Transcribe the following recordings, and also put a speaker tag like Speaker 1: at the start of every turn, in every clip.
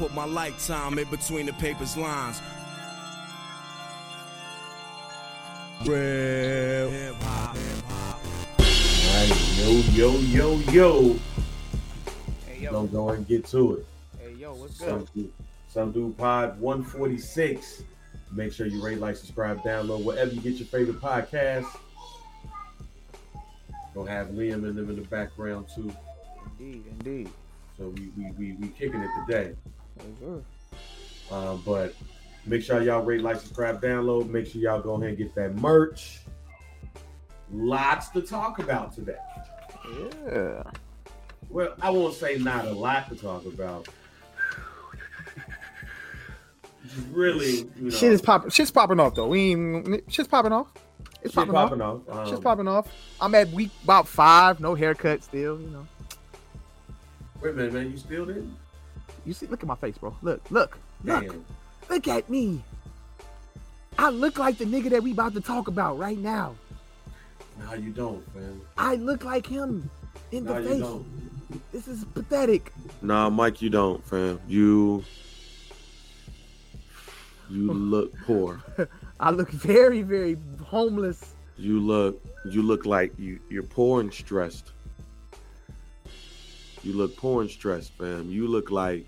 Speaker 1: I put my lifetime in between the paper's lines. Real.
Speaker 2: Right, yo, yo, yo, yo.
Speaker 3: Hey yo,
Speaker 2: Don't go and get to it.
Speaker 3: hey yo, what's
Speaker 2: Some
Speaker 3: good?
Speaker 2: dude, some dude pod 146. Make sure you rate, like, subscribe, download wherever you get your favorite podcast. Gonna have Liam and them in the background too.
Speaker 3: Indeed, indeed.
Speaker 2: So we we we, we kicking it today. Um, but make sure y'all rate, like, subscribe, download. Make sure y'all go ahead and get that merch. Lots to talk about today.
Speaker 3: Yeah.
Speaker 2: Well, I won't say not a lot to talk about. Really, you know,
Speaker 4: Shit is popping. Shit's popping off though. We ain't, shit's popping off. It's popping,
Speaker 2: popping
Speaker 4: off.
Speaker 2: off. Um,
Speaker 4: Shit's popping off. I'm at week about five. No haircut still. You know.
Speaker 2: Wait a minute, man. You still didn't?
Speaker 4: You see? Look at my face, bro. Look, look, look,
Speaker 2: Damn.
Speaker 4: look at me. I look like the nigga that we about to talk about right now.
Speaker 2: No, you don't, man.
Speaker 4: I look like him in
Speaker 2: No,
Speaker 4: the
Speaker 2: you
Speaker 4: face.
Speaker 2: don't.
Speaker 4: This is pathetic.
Speaker 2: Nah, Mike, you don't, fam. You, you look poor.
Speaker 4: I look very, very homeless.
Speaker 2: You look, you look like you, you're poor and stressed. You look poor and stressed, fam. You look like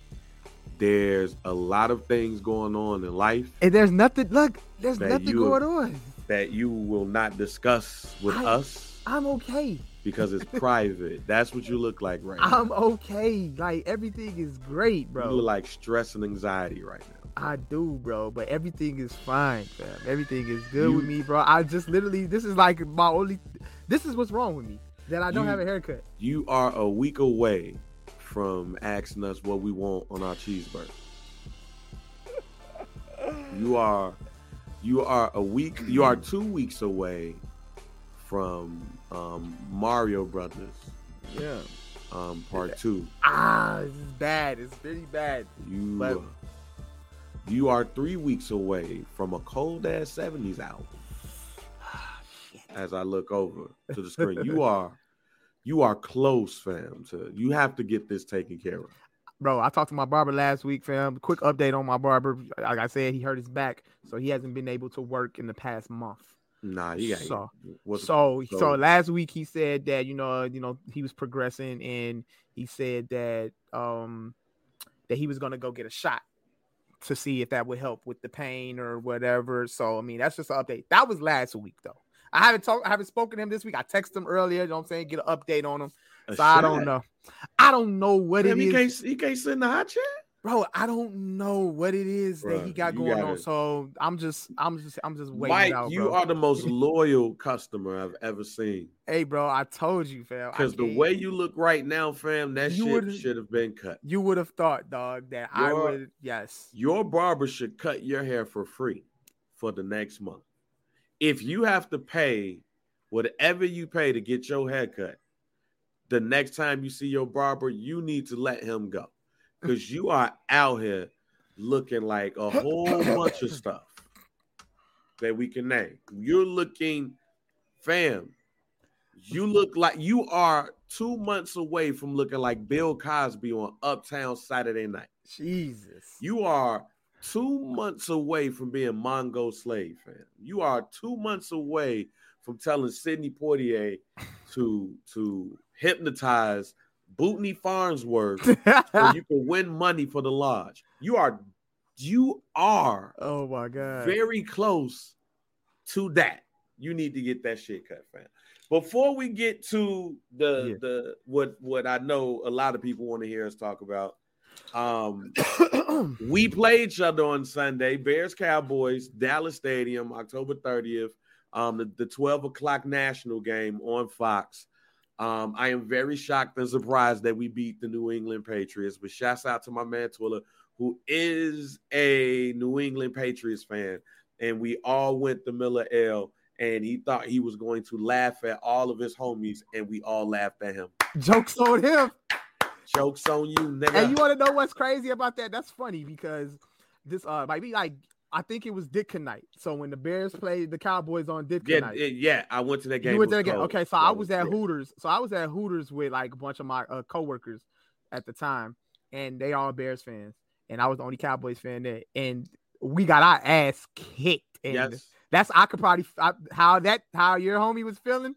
Speaker 2: there's a lot of things going on in life
Speaker 4: And there's nothing. Look, there's nothing
Speaker 2: you-
Speaker 4: going on.
Speaker 2: that you will not discuss with
Speaker 4: I-
Speaker 2: us
Speaker 4: I'm okay.
Speaker 2: because it's private. That's what you look like right now.
Speaker 4: I'm okay. Like everything is great, bro.
Speaker 2: You look like stress and anxiety right now.
Speaker 4: I do, bro, but everything is fine, fam. Everything is good
Speaker 2: You-
Speaker 4: with me, bro. I just literally, this is like my only, this is what's wrong with me that I don't
Speaker 2: You-
Speaker 4: have a haircut.
Speaker 2: You are a week away from asking us what we want on our cheeseburger. You are you are a week you are two weeks away from um, Mario Brothers
Speaker 4: Yeah.
Speaker 2: um, part two.
Speaker 4: Ah, this is bad. It's really bad.
Speaker 2: You
Speaker 4: But-
Speaker 2: you are three weeks away from a cold ass 70s album. As I look over to the screen, you are you are close, fam. To you have to get this taken care of.
Speaker 4: Bro, I talked to my barber last week, fam. Quick update on my barber. Like I said, he hurt his back, so he hasn't been able to work in the past month.
Speaker 2: Nah, you got
Speaker 4: So- so, so
Speaker 2: so-
Speaker 4: last week he said that you know you know he was progressing and he said that um that he was gonna go get a shot to see if that would help with the pain or whatever. So I mean that's just an update. That was last week though. I haven't talked I haven't spoken to him this week. I texted him earlier, you know what I'm saying, get an update on him.
Speaker 2: a
Speaker 4: So I don't know. I don't know what
Speaker 2: Damn,
Speaker 4: it
Speaker 2: he
Speaker 4: is.
Speaker 2: can't he can't sit in the hot chair.
Speaker 4: Bro, I don't know what it is that he got going on.
Speaker 2: gotta-
Speaker 4: So I'm just I'm just I'm just waiting
Speaker 2: Mike,
Speaker 4: it out,
Speaker 2: you are the most loyal customer I've ever seen.
Speaker 4: Hey bro, I told you, fam.
Speaker 2: Because the way you look right now, fam, that
Speaker 4: You
Speaker 2: shit should have been cut.
Speaker 4: You would have thought, dog, that I would. Yes.
Speaker 2: Your barber should cut your hair for free for the next month. If you have to pay whatever you pay to get your hair cut, the next time you see your barber, you need to let him go. Because you are out here looking like a whole bunch of stuff that we can name. You're looking, fam, you look like you are two months away from looking like Bill Cosby on Uptown Saturday night.
Speaker 4: Jesus.
Speaker 2: You are two months away from being Mongo slave, fam. You are two months away from telling Sidney Poitier to to hypnotize Bootney Farnsworth so you can win money for the lodge. You are you are
Speaker 4: oh my god.
Speaker 2: very close to that. You need to get that shit cut, fam. Before we get to the
Speaker 4: Yeah.
Speaker 2: the what what I know a lot of people want to hear us talk about. Um we play each other on Sunday. Bears Cowboys, Dallas Stadium, October 30th. Um, the, the 12 o'clock national game on Fox. Um, I am very shocked and surprised that we beat the New England Patriots. But shouts out to my man Twiller, who is a New England Patriots fan, and we all went the Miller L. And he thought he was going to laugh at all of his homies, and we all laughed at him.
Speaker 4: Jokes on him.
Speaker 2: Jokes on you, nigga.
Speaker 4: And you want to know what's crazy about that? That's funny because this uh might be like I think it was Ditka night. So when the Bears played the Cowboys on Ditka
Speaker 2: yeah,
Speaker 4: night,
Speaker 2: yeah, I went to that game.
Speaker 4: you went
Speaker 2: was
Speaker 4: again.
Speaker 2: cold.
Speaker 4: Okay, so I was at. Hooters. So I was at Hooters with like a bunch of my uh, coworkers at the time, and they all Bears fans, and I was the only Cowboys fan there, and we got our ass kicked. And
Speaker 2: Yes.
Speaker 4: that's I could probably I, how that how your homie was feeling.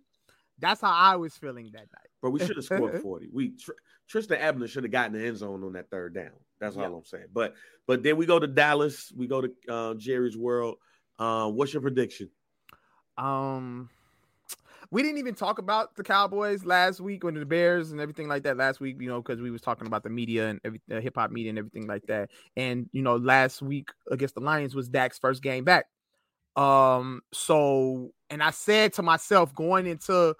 Speaker 4: That's how I was feeling that night.
Speaker 2: But we should have scored 40. We Trestan Ebner should have gotten the end zone on that third down. That's
Speaker 4: Yeah.
Speaker 2: all I'm saying. But but then we go to Dallas. We go to uh, Jerry's World. Uh, what's your prediction?
Speaker 4: Um, we didn't even talk about the Cowboys last week when the Bears and everything like that last week, you know, because we was talking about the media and every uh, hip hop media and everything like that. And you know, last week against the Lions was Dak's first game back. Um, so and I said to myself going into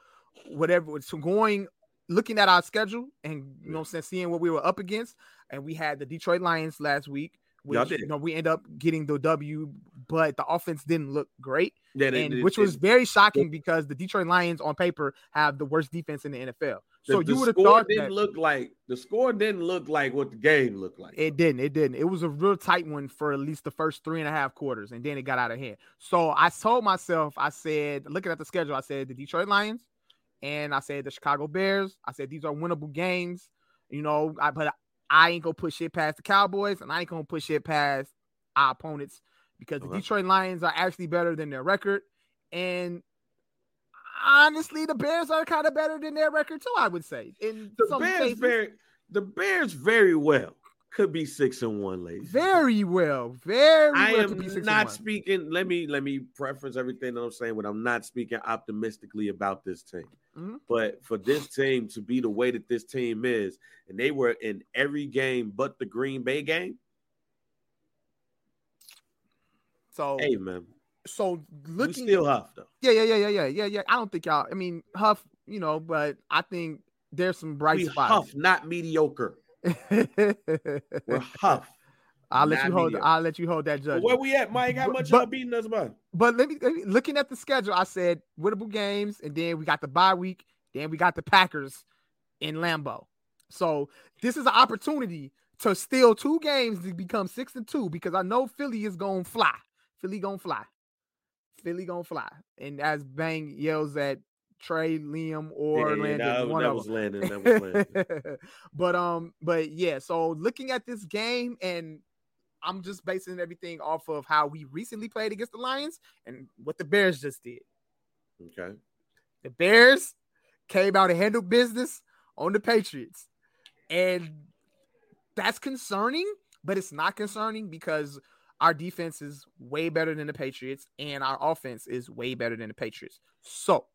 Speaker 4: whatever, so going looking at our schedule and you know, I'm saying seeing what we were up against, and we had the Detroit Lions last week. Which,
Speaker 2: did.
Speaker 4: you know, we end up getting the W, but the offense didn't look great
Speaker 2: Yeah, they-
Speaker 4: and
Speaker 2: they-
Speaker 4: which
Speaker 2: they-
Speaker 4: was very shocking because the Detroit Lions on paper have the worst defense in the NFL. So
Speaker 2: the
Speaker 4: you would have thought
Speaker 2: didn't
Speaker 4: that
Speaker 2: look like the score didn't look like what the game looked like.
Speaker 4: it didn't. It didn't. It was a real tight one for at least the first three and a half quarters, and then it got out of hand. So I told myself, I said, looking at the schedule, I said the Detroit Lions, and I said the Chicago Bears. I said these are winnable games, you know. I, but I ain't gonna push it past the Cowboys, and I ain't gonna push it past our opponents because the Detroit Lions are actually better than their record, and honestly, the Bears are kind of better than their record too. I would say in
Speaker 2: the Bears very the Bears very well could be six and one, ladies.
Speaker 4: Very well, very
Speaker 2: I
Speaker 4: well
Speaker 2: am
Speaker 4: to be six
Speaker 2: not speaking. Let me let me preference everything that I'm saying, but I'm not speaking optimistically about this team.
Speaker 4: Mhm.
Speaker 2: But for this team to be the way that this team is, and they were in every game but the Green Bay game.
Speaker 4: So,
Speaker 2: Hey man,
Speaker 4: so
Speaker 2: we
Speaker 4: looking,
Speaker 2: still huff though.
Speaker 4: yeah, yeah, yeah, yeah, yeah, yeah, yeah. I don't think y'all. I mean, Huff, you know, but I think there's some bright
Speaker 2: We
Speaker 4: spots.
Speaker 2: huff, not mediocre. We're huff.
Speaker 4: I'll let
Speaker 2: not
Speaker 4: you hold.
Speaker 2: mediocre.
Speaker 4: I'll let you hold that
Speaker 2: But
Speaker 4: judgment.
Speaker 2: where we at, Mike? How much
Speaker 4: but-
Speaker 2: y'all beating us by?
Speaker 4: But let me, let me looking at the schedule. I said winnable games, and then we got the bye week. Then we got the Packers in Lambeau. So this is an opportunity to steal two games to become six and two because I know Philly is gonna fly. Philly gonna fly. Philly gonna fly. And as Bang yells at Trey, Liam, or
Speaker 2: Yeah,
Speaker 4: Landon, one
Speaker 2: that
Speaker 4: of
Speaker 2: was
Speaker 4: them.
Speaker 2: landing. That was landing.
Speaker 4: but um, but yeah, so looking at this game and I'm just basing everything off of how we recently played against the Lions and what the Bears just did.
Speaker 2: okay.
Speaker 4: The Bears came out and handled business on the Patriots. And that's concerning, but it's not concerning because our defense is way better than the Patriots and our offense is way better than the Patriots. So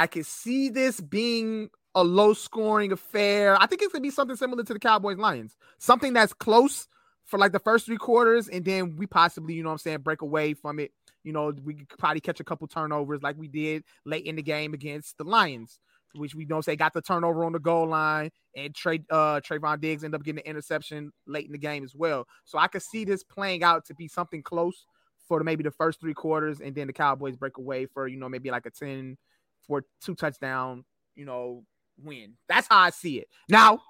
Speaker 4: I can see this being a low scoring affair. I think it's to be something similar to the Cowboys Lions, something that's close for like the first three quarters, and then we possibly, you know what I'm saying, break away from it. You know, we could probably catch a couple turnovers like we did late in the game against the Lions, which we don't say got the turnover on the goal line, and Trey uh Trevon Diggs ended up getting an interception late in the game as well. So I could see this playing out to be something close for the, maybe the first three quarters, and then the Cowboys break away for you know maybe like a 10 for two touchdown, you know, win. That's how I see it. Now,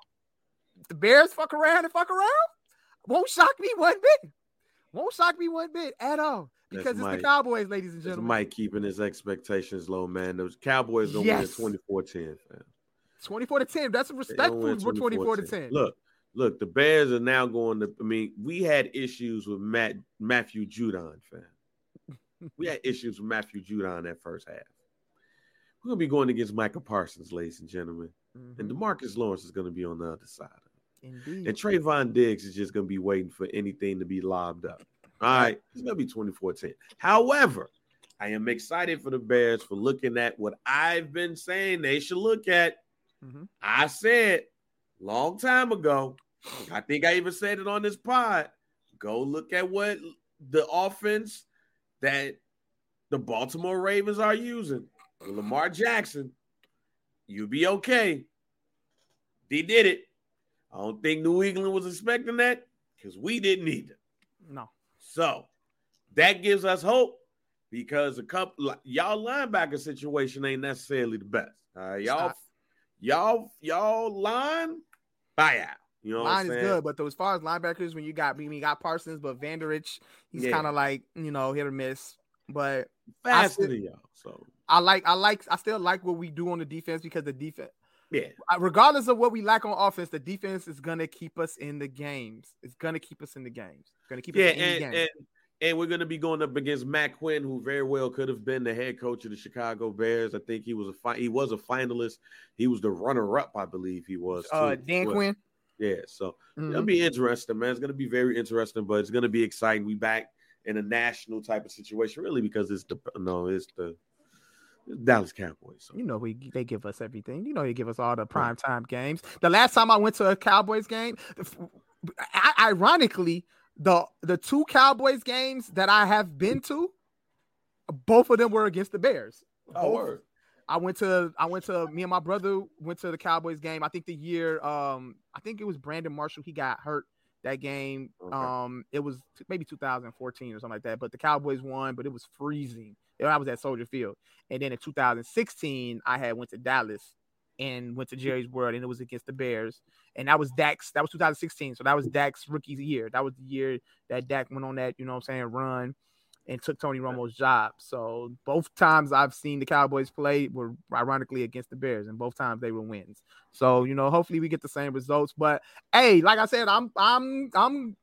Speaker 4: the Bears fuck around and fuck around, won't shock me one bit. Won't shock me one bit at all.
Speaker 2: That's
Speaker 4: Because it's
Speaker 2: Mike.
Speaker 4: the Cowboys, ladies and gentlemen.
Speaker 2: Mike keeping his expectations low, man. Those Cowboys don't
Speaker 4: Yes.
Speaker 2: win 24-10, fam.
Speaker 4: 24 to 10. That's
Speaker 2: gonna
Speaker 4: respectful
Speaker 2: win
Speaker 4: for 24 to 10.
Speaker 2: Look, look, the Bears are now going to. I mean, we had issues with Matt Matthew Judon, fam. We had issues with Matthew Judon that first half. We're gonna be going against Micah Parsons, ladies and gentlemen, and
Speaker 4: Mhm.
Speaker 2: Demarcus Lawrence is gonna be on the other side.
Speaker 4: Indeed.
Speaker 2: And Trevon Diggs is just gonna be waiting for anything to be lobbed up. All right, it's gonna be 24-10. However, I am excited for the Bears for looking at what I've been saying they should look at.
Speaker 4: Mhm.
Speaker 2: I said long time ago. I think I even said it on this pod. Go look at what the offense that the Baltimore Ravens are using. Lamar Jackson. you'll be okay. They did it. I don't think New England was expecting that because we didn't either.
Speaker 4: No.
Speaker 2: So that gives us hope because a couple y'all linebacker situation ain't necessarily the best. Y'all, y'all, y'all line buy out. You know,
Speaker 4: Line is good, but though, as far as linebackers, when you got when you got Parsons, but Vander Esch, he's
Speaker 2: Yeah.
Speaker 4: kind of like you know hit or miss. But
Speaker 2: than y'all. So
Speaker 4: I like I like I still like what we do on the defense because the defense,
Speaker 2: yeah,
Speaker 4: regardless of what we lack on offense, the defense is gonna keep us in the games. It's gonna keep us in the games. It's gonna keep
Speaker 2: yeah,
Speaker 4: us in the
Speaker 2: and,
Speaker 4: game.
Speaker 2: and and we're gonna be going up against Matt Quinn, who very well could have been the head coach of the Chicago Bears. I think he was a fi- he was a finalist. He was the runner up, I believe he was.
Speaker 4: uh. Dan
Speaker 2: Well,
Speaker 4: Quinn.
Speaker 2: Yeah, so
Speaker 4: Mhm.
Speaker 2: It'll be interesting, man. It's gonna be very interesting, but it's gonna be exciting. We back in a national type of situation, really, because it's the no, it's the Dallas Cowboys.
Speaker 4: You know, we they give us everything. You know, they give us all the prime time games. The last time I went to a Cowboys game, ironically, the the two Cowboys games that I have been to, both of them were against the Bears.
Speaker 2: oh, word.
Speaker 4: I went to I went to me and my brother went to the Cowboys game. I think the year um I think it was Brandon Marshall. He got hurt that game.
Speaker 2: Okay.
Speaker 4: Um it was maybe 2014 or something like that. But the Cowboys won, but it was freezing. I was at Soldier Field. And then in 2016, I had went to Dallas and went to Jerry's World and it was against the Bears. And that was Dak's that was 2016. So that was Dak's rookie year. That was the year that Dak went on that, you know what I'm saying, run and took Tony Romo's job. So both times I've seen the Cowboys play were ironically against the Bears, and both times they were wins. So you know, hopefully we get the same results. But hey, like I said, I'm I'm I'm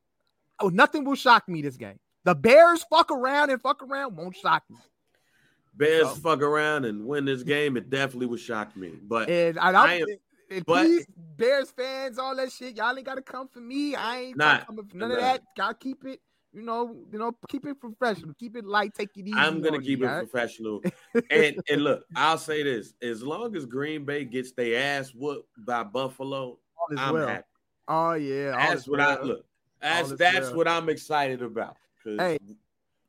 Speaker 4: oh nothing will shock me this game. The Bears fuck around and fuck around won't shock me.
Speaker 2: Bears
Speaker 4: So-
Speaker 2: fuck around and win this game. It definitely would shock me, but
Speaker 4: And I,
Speaker 2: I
Speaker 4: am and
Speaker 2: but-
Speaker 4: please, Bears fans, all that shit, y'all ain't gotta come for me. I ain't
Speaker 2: Nah,
Speaker 4: coming for none of that. Gotta keep it, you know, you know, keep it professional, keep it light, take it easy.
Speaker 2: I'm gonna keep it
Speaker 4: right?
Speaker 2: professional. and and look, I'll say this: as long as Green Bay gets their ass whooped by Buffalo, I'm
Speaker 4: well.
Speaker 2: happy.
Speaker 4: Oh yeah,
Speaker 2: That's what I look. That's that's
Speaker 4: well.
Speaker 2: what I'm excited about. Cause
Speaker 4: Hey.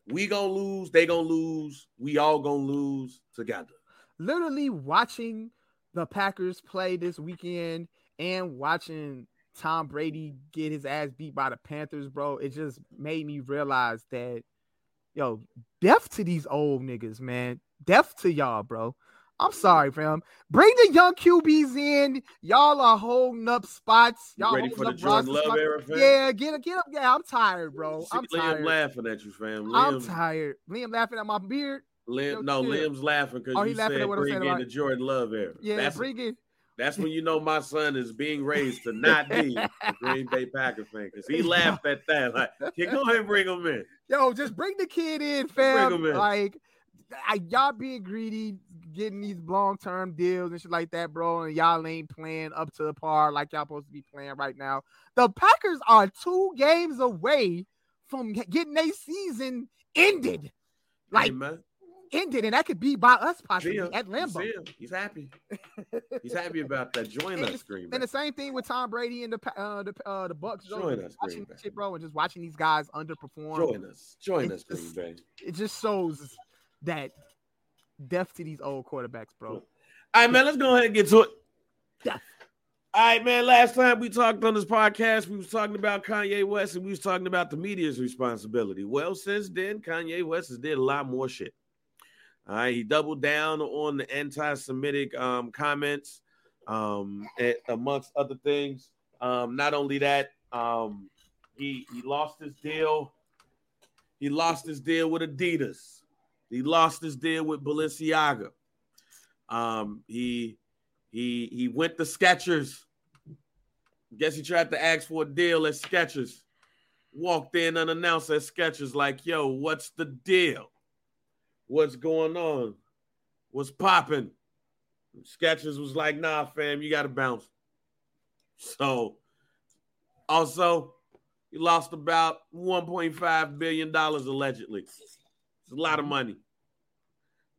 Speaker 2: we gonna lose, they gonna lose, we all gonna lose together.
Speaker 4: literally watching the Packers play this weekend and watching Tom Brady get his ass beat by the Panthers, bro, it just made me realize that, yo, death to these old niggas, man. Death to y'all, bro. I'm sorry, fam. Bring the young QBs in. Y'all are holding up spots. Y'all
Speaker 2: ready for the
Speaker 4: up
Speaker 2: Jordan Love era, fam?
Speaker 4: Yeah, get get up. Yeah, I'm tired, bro.
Speaker 2: See
Speaker 4: I'm
Speaker 2: Liam
Speaker 4: tired.
Speaker 2: laughing at you, fam.
Speaker 4: I'm
Speaker 2: Liam,
Speaker 4: tired. Liam laughing at my beard.
Speaker 2: Liam, no. Liam's laughing because
Speaker 4: Oh,
Speaker 2: you
Speaker 4: laughing
Speaker 2: said
Speaker 4: at what
Speaker 2: bring in
Speaker 4: about-
Speaker 2: the Jordan Love era.
Speaker 4: Yeah,
Speaker 2: that's
Speaker 4: bring it.
Speaker 2: That's when you know my son is being raised to not be a Green Bay Packer fan because he laughed at that. Like, yeah, go ahead and bring him in.
Speaker 4: Yo, just bring the kid in,
Speaker 2: Bring
Speaker 4: fam.
Speaker 2: him in.
Speaker 4: Like, I, y'all being greedy, getting these long term deals and shit like that, bro. And y'all ain't playing up to the par like y'all supposed to be playing right now. The Packers are two games away from getting a season ended, like
Speaker 2: hey, man.
Speaker 4: Ended, and that could be by us possibly at Lambeau.
Speaker 2: He's happy. He's happy about that. Join
Speaker 4: And
Speaker 2: us, Green Bay.
Speaker 4: And the same thing with Tom Brady and the uh, the uh, the Bucs.
Speaker 2: Join
Speaker 4: just
Speaker 2: us,
Speaker 4: watching
Speaker 2: Green
Speaker 4: shit, bro, and just watching these guys underperform.
Speaker 2: Join us. Join us, Green Bay.
Speaker 4: It just shows that death to these old quarterbacks, bro.
Speaker 2: All right, man. Let's go ahead and get to it.
Speaker 4: Yeah.
Speaker 2: All right, man. Last time we talked on this podcast, we was talking about Kanye West and we was talking about the media's responsibility. Well, since then, Kanye West has did a lot more shit. All right, he doubled down on the anti-Semitic um, comments, um, amongst other things. Um, not only that, um, he he lost his deal. He lost his deal with Adidas. He lost his deal with Balenciaga. Um, he he he went to Skechers. Guess he tried to ask for a deal at Skechers. Walked in unannounced at Skechers, like, yo, what's the deal? What's going on? What's popping? Skechers was like, nah, fam, you gotta bounce. So also he lost about 1.5 billion dollars allegedly. It's a lot of money.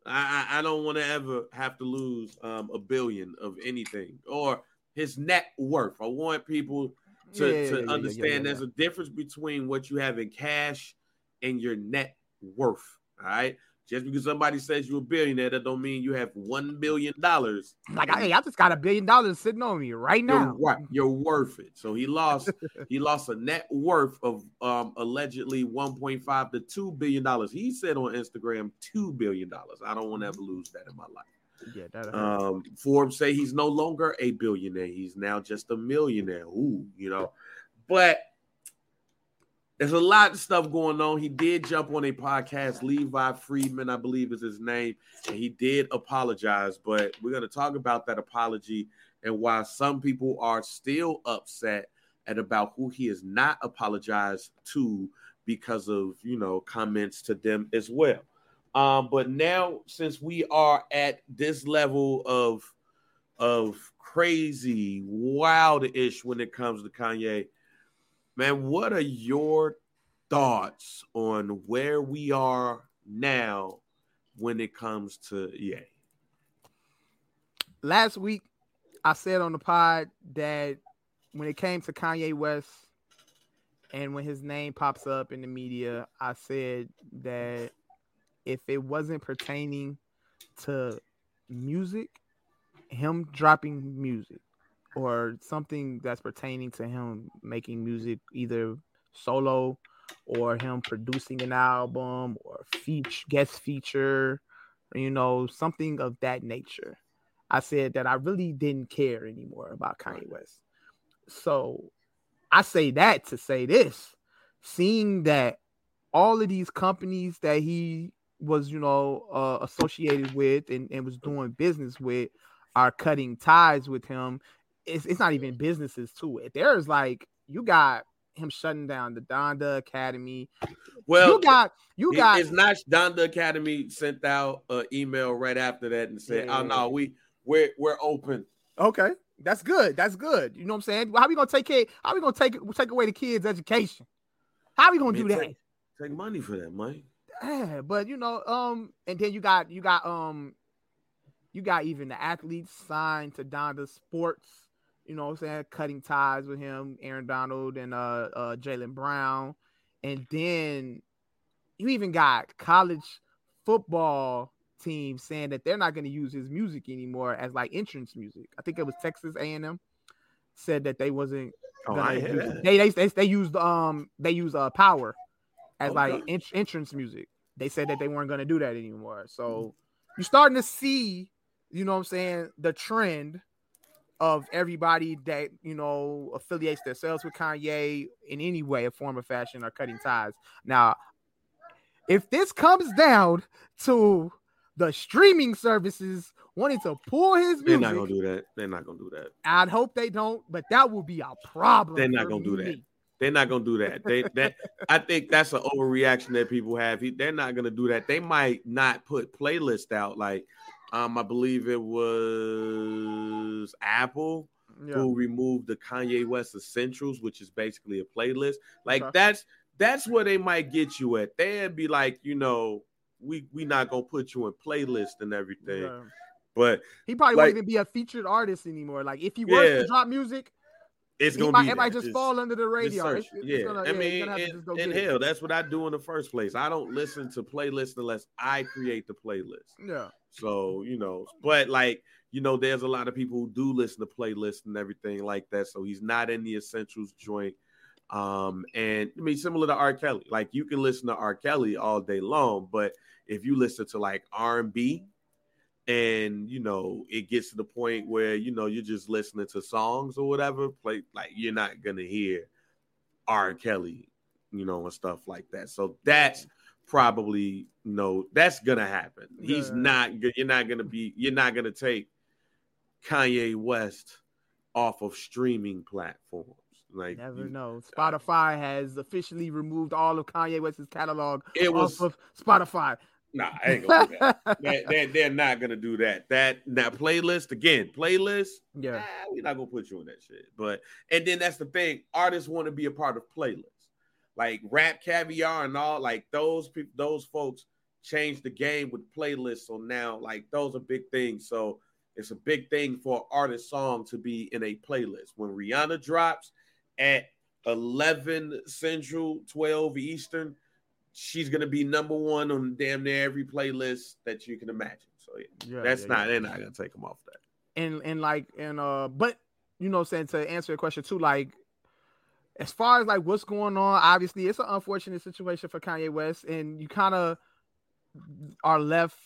Speaker 2: I, I, I don't want to ever have to lose um, a billion of anything or his net worth. I want people to,
Speaker 4: Yeah,
Speaker 2: to
Speaker 4: yeah,
Speaker 2: understand
Speaker 4: yeah,
Speaker 2: there's a difference between what you have in cash and your net worth. All right. Just because somebody says you're a billionaire, that don't mean you have one billion dollars.
Speaker 4: Like, hey, I just got a billion dollars sitting on me right
Speaker 2: You're
Speaker 4: now.
Speaker 2: You're worth it. So he lost. he lost a net worth of um allegedly 1.5 to 2 billion dollars. He said on Instagram 2 billion dollars. I don't want to ever lose that in my life.
Speaker 4: Yeah, that
Speaker 2: Um, Forbes say he's no longer a billionaire. He's now just a millionaire. Ooh, you know, but there's a lot of stuff going on. He did jump on a podcast. Levi Friedman, I believe, is his name, and he did apologize. But we're going to talk about that apology and why some people are still upset and about who he has not apologized to because of you know comments to them as well. Um, but now, since we are at this level of of crazy, wild-ish when it comes to Kanye, man, what are your thoughts on where we are now when it comes to yeah?
Speaker 4: last week I said on the pod that when it came to Kanye West and when his name pops up in the media, I said that if it wasn't pertaining to music, him dropping music or something that's pertaining to him making music either solo or him producing an album or feature guest feature you know something of that nature I said that I really didn't care anymore about Kanye West. So I say that to say this, seeing that all of these companies that he was, you know, uh, associated with and, and was doing business with are cutting ties with him. It's, it's not even businesses to it. There's like you got him shutting down the Donda Academy.
Speaker 2: Well,
Speaker 4: you got you got
Speaker 2: it's not Donda Academy sent out an email right after that and said,
Speaker 4: Yeah.
Speaker 2: "Oh no, we we're we're open."
Speaker 4: Okay, that's good. That's good. You know what I'm saying? How we gonna take care? How we gonna take take away the kids' education? How are we gonna
Speaker 2: I mean,
Speaker 4: do that?
Speaker 2: take, take money for that, Mike.
Speaker 4: Yeah, but you know, um, and then you got you got um, you got even the athletes signed to Donda Sports. You know what I'm saying? Cutting ties with him, Aaron Donald and uh, uh Jaylen Brown, and then you even got college football teams saying that they're not going to use his music anymore as like entrance music. I think it was Texas A&M said that they wasn't
Speaker 2: Oh,
Speaker 4: gonna
Speaker 2: I ain't hear
Speaker 4: they, they they they used um they used uh power as like
Speaker 2: Okay.
Speaker 4: entrance music. They said that they weren't gonna do that anymore. So you're starting to see, you know what I'm saying, the trend of everybody that you know affiliates themselves with Kanye in any way, a form of fashion, or cutting ties. Now, if this comes down to the streaming services wanting to pull his music, They're
Speaker 2: not gonna do that. They're not gonna do that.
Speaker 4: I'd hope they don't, but that will be a problem.
Speaker 2: They're not gonna do that. They're not gonna do that. They that I think that's an overreaction that people have. They're not gonna do that. They might not put playlist out like um I believe it was Apple
Speaker 4: Yeah.
Speaker 2: who removed the Kanye West Essentials, which is basically a playlist. Like
Speaker 4: Okay.
Speaker 2: that's that's where they might get you at. They'd be like, you know, we we not gonna put you in playlist and everything.
Speaker 4: Yeah.
Speaker 2: But
Speaker 4: He probably
Speaker 2: Like-
Speaker 4: won't even be a featured artist anymore. Like if he were
Speaker 2: Yeah.
Speaker 4: to drop music,
Speaker 2: it's gonna
Speaker 4: might,
Speaker 2: be
Speaker 4: it might
Speaker 2: that.
Speaker 4: just fall under the
Speaker 2: Just
Speaker 4: radio.
Speaker 2: search.
Speaker 4: It's- it's
Speaker 2: yeah,
Speaker 4: gonna-
Speaker 2: I
Speaker 4: yeah,
Speaker 2: mean, and,
Speaker 4: just go
Speaker 2: and
Speaker 4: get it.
Speaker 2: hell, that's what I do in the first place. I don't listen to playlists unless I create the playlist.
Speaker 4: Yeah.
Speaker 2: So you know, but like you know, there's a lot of people who do listen to playlists and everything like that. So he's not in the essentials joint. Um, and I mean, similar to R. Kelly, like you can listen to R. Kelly all day long, but if you listen to like R and B, and you know it gets to the point where you know you're just listening to songs or whatever, play like you're not gonna hear R. Kelly, you know, and stuff like that. So that's probably no, that's gonna happen. He's
Speaker 4: Yeah.
Speaker 2: not. go- You're not gonna be. You're not gonna take Kanye West off of streaming platforms. Like
Speaker 4: Never
Speaker 2: you-
Speaker 4: know. Spotify has officially removed all of Kanye West's catalog
Speaker 2: It was
Speaker 4: off of Spotify.
Speaker 2: Nah. I ain't gonna do that. they, they, they're not gonna do that. That that playlist again. Playlist.
Speaker 4: yeah.
Speaker 2: ah, we're not gonna put you in that shit. But and then that's the thing. Artists want to be a part of playlists, like RapCaviar and all. Like those people, those folks changed the game with playlists. So now, like those are big things. So it's a big thing for an artist song to be in a playlist. When Rihanna drops at 11 Central, 12 Eastern, she's gonna be number one on damn near every playlist that you can imagine. So yeah,
Speaker 4: Yeah,
Speaker 2: that's
Speaker 4: yeah,
Speaker 2: not
Speaker 4: yeah.
Speaker 2: they're not gonna take them off that.
Speaker 4: and and like and uh but you know saying to answer your question too like as far as like what's going on obviously it's an unfortunate situation for Kanye West and you kind of are left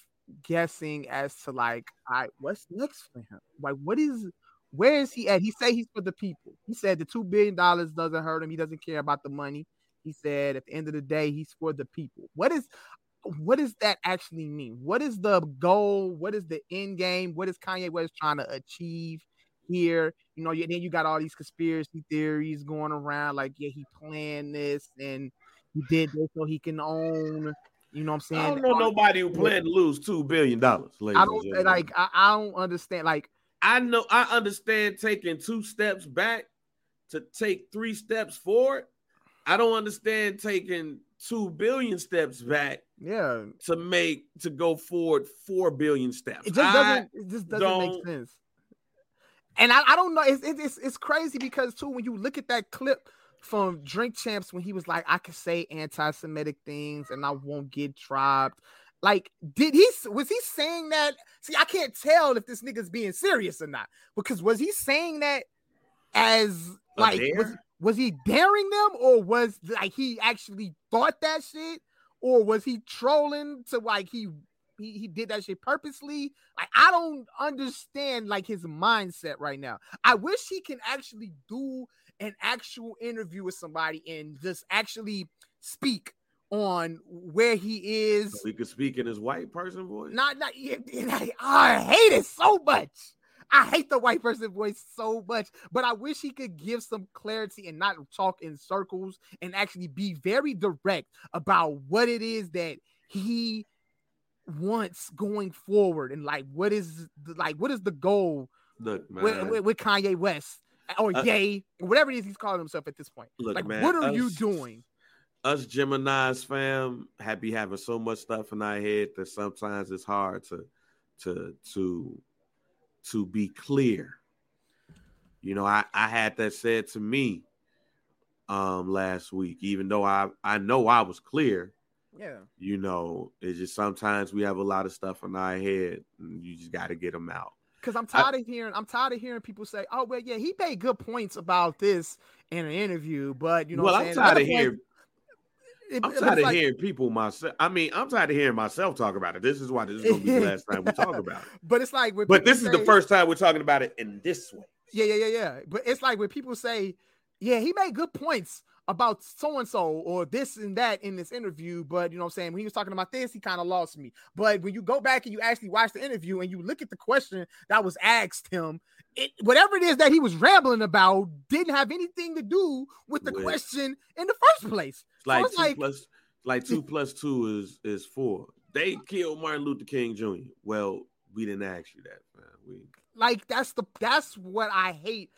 Speaker 4: guessing as to like all right what's next for him like what is where is he at he said he's for the people he said the two billion dollars doesn't hurt him he doesn't care about the money he said at the end of the day he's for the people what is what does that actually mean? What is the goal? What is the end game? What is Kanye West trying to achieve here? You know, you, then you got all these conspiracy theories going around, like yeah, he planned this and he did this so he can own. You know what I'm saying?
Speaker 2: I don't know nobody who planned to lose two billion dollars.
Speaker 4: I don't like. I, I don't understand. Like,
Speaker 2: I know I understand taking two steps back to take three steps forward. I don't understand taking two billion steps back
Speaker 4: yeah,
Speaker 2: to make to go forward four billion steps.
Speaker 4: it just doesn't. It just doesn't make sense. And I, I don't know. It's, it's it's crazy because too when you look at that clip from Drink Champs when he was like, I can say anti-Semitic things and I won't get dropped. Like, did he was he saying that? See, I can't tell if this nigga's being serious or not because was he saying that as like was? Was he daring them or was like he actually thought that shit or was he trolling to like he he, he did that shit purposely like i don't understand like his mindset right now i wish he can actually do an actual interview with somebody and just actually speak on where he is
Speaker 2: He could speak in his white person voice.
Speaker 4: not not yeah, and I, I hate it so much. I hate the white person voice so much, but I wish he could give some clarity and not talk in circles and actually be very direct about what it is that he wants going forward and like what is the, like what is the goal
Speaker 2: Look, man.
Speaker 4: with, with, Kanye West or
Speaker 2: Uh,
Speaker 4: Ye, whatever it is he's calling himself at this point.
Speaker 2: Look,
Speaker 4: like
Speaker 2: man,
Speaker 4: what are you doing?
Speaker 2: us Gemini's fam have be having so much stuff in our head that sometimes it's hard to to to to be clear. You know, I I had that said to me um last week, even though I I know I was clear.
Speaker 4: Yeah.
Speaker 2: You know, it's just sometimes we have a lot of stuff in our head, and you just got to get them out.
Speaker 4: Because I'm
Speaker 2: I-
Speaker 4: tired of hearing, I'm tired of hearing people say, "Oh, well, yeah, he made good points about this in an interview," but you know,
Speaker 2: well,
Speaker 4: what
Speaker 2: I'm
Speaker 4: saying?
Speaker 2: tired of hearing.
Speaker 4: It-
Speaker 2: I'm tired of
Speaker 4: like-
Speaker 2: hearing people myself. I mean, I'm tired of hearing myself talk about it. This is why this is gonna be the last time we talk about it.
Speaker 4: But it's like,
Speaker 2: But this is the first time we're talking about it in this way.
Speaker 4: Yeah, yeah, yeah, yeah. But it's like when people say, "Yeah, he made good points about so and so or this and that in this interview," but you know what I'm saying? When he was talking about this, he kind of lost me. But when you go back and you actually watch the interview and you look at the question that was asked him, it whatever it is that he was rambling about didn't have anything to do with the
Speaker 2: With-
Speaker 4: question in the first place.
Speaker 2: Like
Speaker 4: so
Speaker 2: two
Speaker 4: like,
Speaker 2: plus like two plus two is is four. They killed Martin Luther King Jr. Well, we didn't ask you that, man. We
Speaker 4: like that's the that's what I hate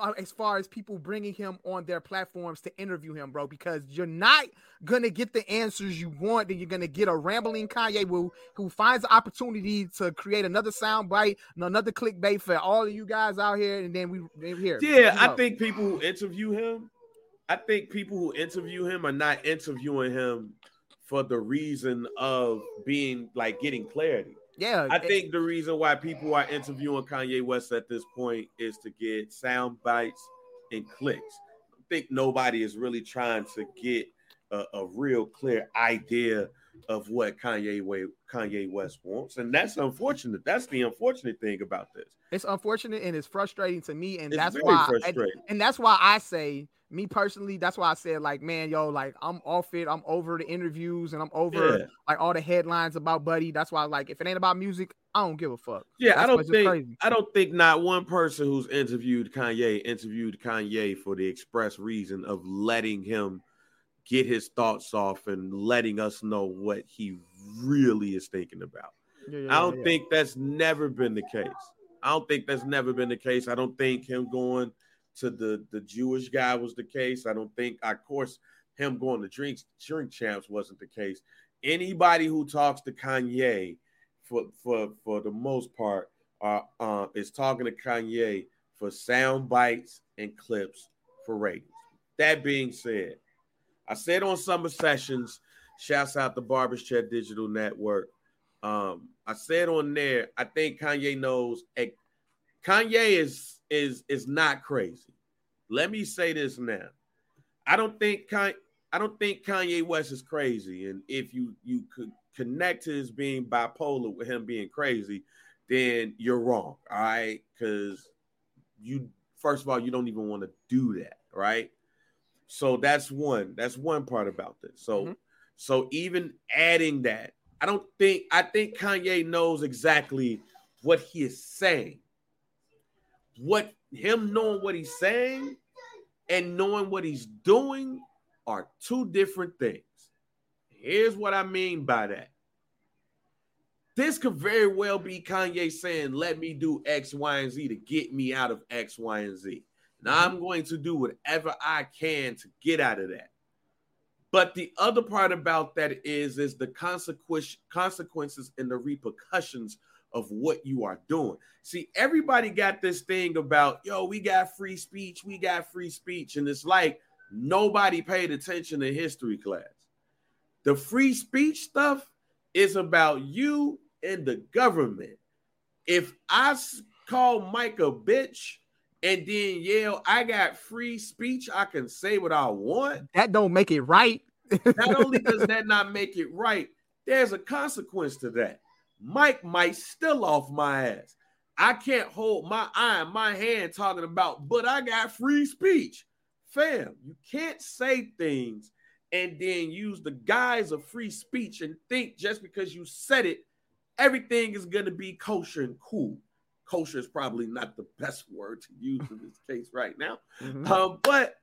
Speaker 4: Uh, as far as people bringing him on their platforms to interview him, bro, because you're not gonna get the answers you want. Then you're gonna get a rambling Kanye who who finds the opportunity to create another sound bite, and another clickbait for all of you guys out here, and then we here.
Speaker 2: Yeah,
Speaker 4: you
Speaker 2: I think people who interview him, I think people who interview him are not interviewing him for the reason of being like getting clarity.
Speaker 4: Yeah,
Speaker 2: I
Speaker 4: it-
Speaker 2: think the reason why people are interviewing Kanye West at this point is to get sound bites and clicks. I think nobody is really trying to get a, a real clear idea of what Kanye Wa- Kanye West wants, and that's unfortunate. That's the unfortunate thing about this.
Speaker 4: it's unfortunate and it's frustrating to me, and
Speaker 2: It's
Speaker 4: that's why and-
Speaker 2: frustrating.
Speaker 4: and that's why I say, me personally, that's why I said, like, man, yo, like, I'm off it. I'm over the interviews and I'm over
Speaker 2: Yeah.
Speaker 4: like all the headlines about Buddy. That's why, like, if it ain't about music, I don't give a fuck.
Speaker 2: Yeah, I don't think. I don't think not one person who's interviewed Kanye interviewed Kanye for the express reason of letting him get his thoughts off and letting us know what he really is thinking about.
Speaker 4: Yeah, yeah,
Speaker 2: I don't
Speaker 4: yeah.
Speaker 2: think that's never been the case. I don't think that's never been the case. I don't think him going to the the Jewish guy was the case. I don't think, of course, him going to drinks drink champs wasn't the case. Anybody who talks to Kanye, for for for the most part, uh, uh, is talking to Kanye for sound bites and clips for ratings. That being said, I said on summer sessions Shouts out the Barbers Chat Digital Network. Um, I said on there, I think Kanye knows. Kanye is is is not crazy. Let me say this now. I don't think Kanye, I don't think Kanye West is crazy. And if you you could connect to his being bipolar with him being crazy, then you're wrong. All right, because you first of all you don't even want to do that, right? So that's one. That's one part about this. So
Speaker 4: Mhm.
Speaker 2: so even adding that, I don't think I think Kanye knows exactly what he is saying. What him knowing what he's saying and knowing what he's doing are two different things. Here's what I mean by that. This could very well be Kanye saying, Let me do X, Y, and Z to get me out of X, Y, and Z. And I'm going to do whatever I can to get out of that. But the other part about that is, is the consequence, consequences and the repercussions of what you are doing. See, everybody got this thing about, yo, we got free speech, we got free speech. And it's like nobody paid attention to history class. The free speech stuff is about you and the government. If I call Mike a bitch and then yell, I got free speech, I can say what I want.
Speaker 4: That don't make it right.
Speaker 2: Not only does that not make it right, there's a consequence to that. Mike might still off my ass. I can't hold my eye in my hand talking about, but I got free speech. Fam, you can't say things and then use the guise of free speech and think just because you said it, everything is going to be kosher and cool. Kosher is probably not the best word to use in this case right now.
Speaker 4: Mhm.
Speaker 2: Um, but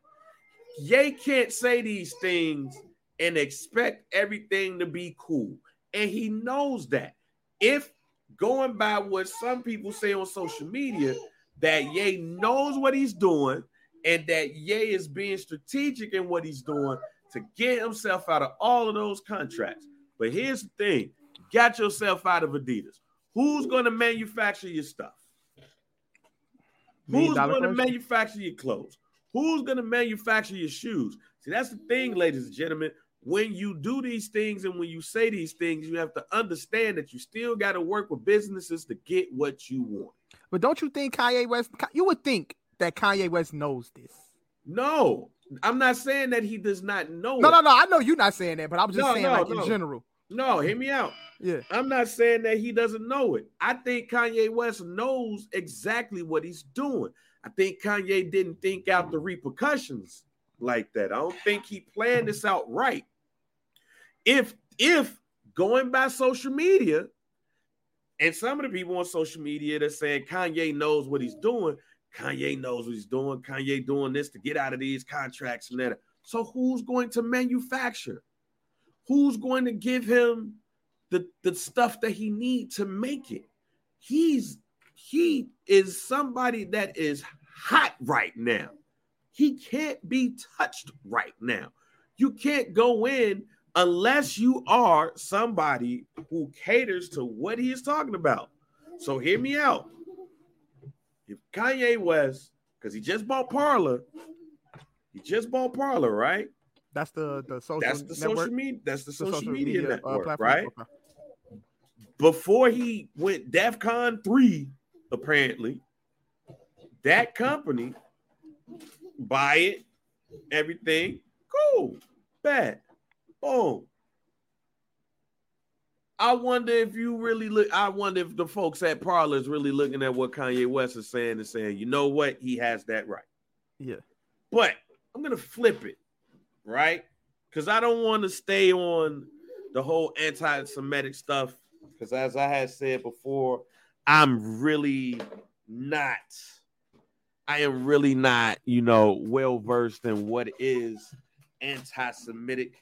Speaker 2: Ye can't say these things and expect everything to be cool. And he knows that. If going by what some people say on social media, that Ye knows what he's doing and that Ye is being strategic in what he's doing to get himself out of all of those contracts. But here's the thing got yourself out of Adidas. Who's going to manufacture your stuff? Who's going to manufacture your clothes? Who's going to manufacture your shoes? See, that's the thing, ladies and gentlemen. When you do these things and when you say these things, you have to understand that you still got to work with businesses to get what you want.
Speaker 4: But don't you think Kanye West? You would think that Kanye West knows this.
Speaker 2: No, I'm not saying that he does not know.
Speaker 4: No,
Speaker 2: it.
Speaker 4: no, no. I know you're not saying that, but I'm just
Speaker 2: No,
Speaker 4: saying
Speaker 2: no,
Speaker 4: like
Speaker 2: no.
Speaker 4: in general.
Speaker 2: No, hear me out.
Speaker 4: Yeah.
Speaker 2: I'm not saying that he doesn't know it. I think Kanye West knows exactly what he's doing. I think Kanye didn't think out the repercussions like that. I don't think he planned this out right. If if going by social media, and some of the people on social media that saying Kanye knows what he's doing, Kanye knows what he's doing, Kanye doing this to get out of these contracts and that. So who's going to manufacture? Who's going to give him the, the stuff that he needs to make it? He's he is somebody that is hot right now. He can't be touched right now. You can't go in unless you are somebody who caters to what he is talking about. So hear me out. If Kanye West, because he just bought Parler, he just bought Parler, right?
Speaker 4: That's the the social.
Speaker 2: That's the
Speaker 4: network,
Speaker 2: social media. That's the,
Speaker 4: the
Speaker 2: social, media,
Speaker 4: uh,
Speaker 2: network,
Speaker 4: platform?
Speaker 2: right?
Speaker 4: Okay.
Speaker 2: Before he went DEFCON three, apparently, that company buy it, everything, cool, bad, boom. I wonder if you really look. I wonder if the folks at Parler is really looking at what Kanye West is saying and saying, you know what, he has that right.
Speaker 4: Yeah.
Speaker 2: But I'm gonna flip it, right? Because I don't want to stay on the whole anti-Semitic stuff. Because as I had said before, I'm really not. I am really not, you know, well versed in what is anti-Semitic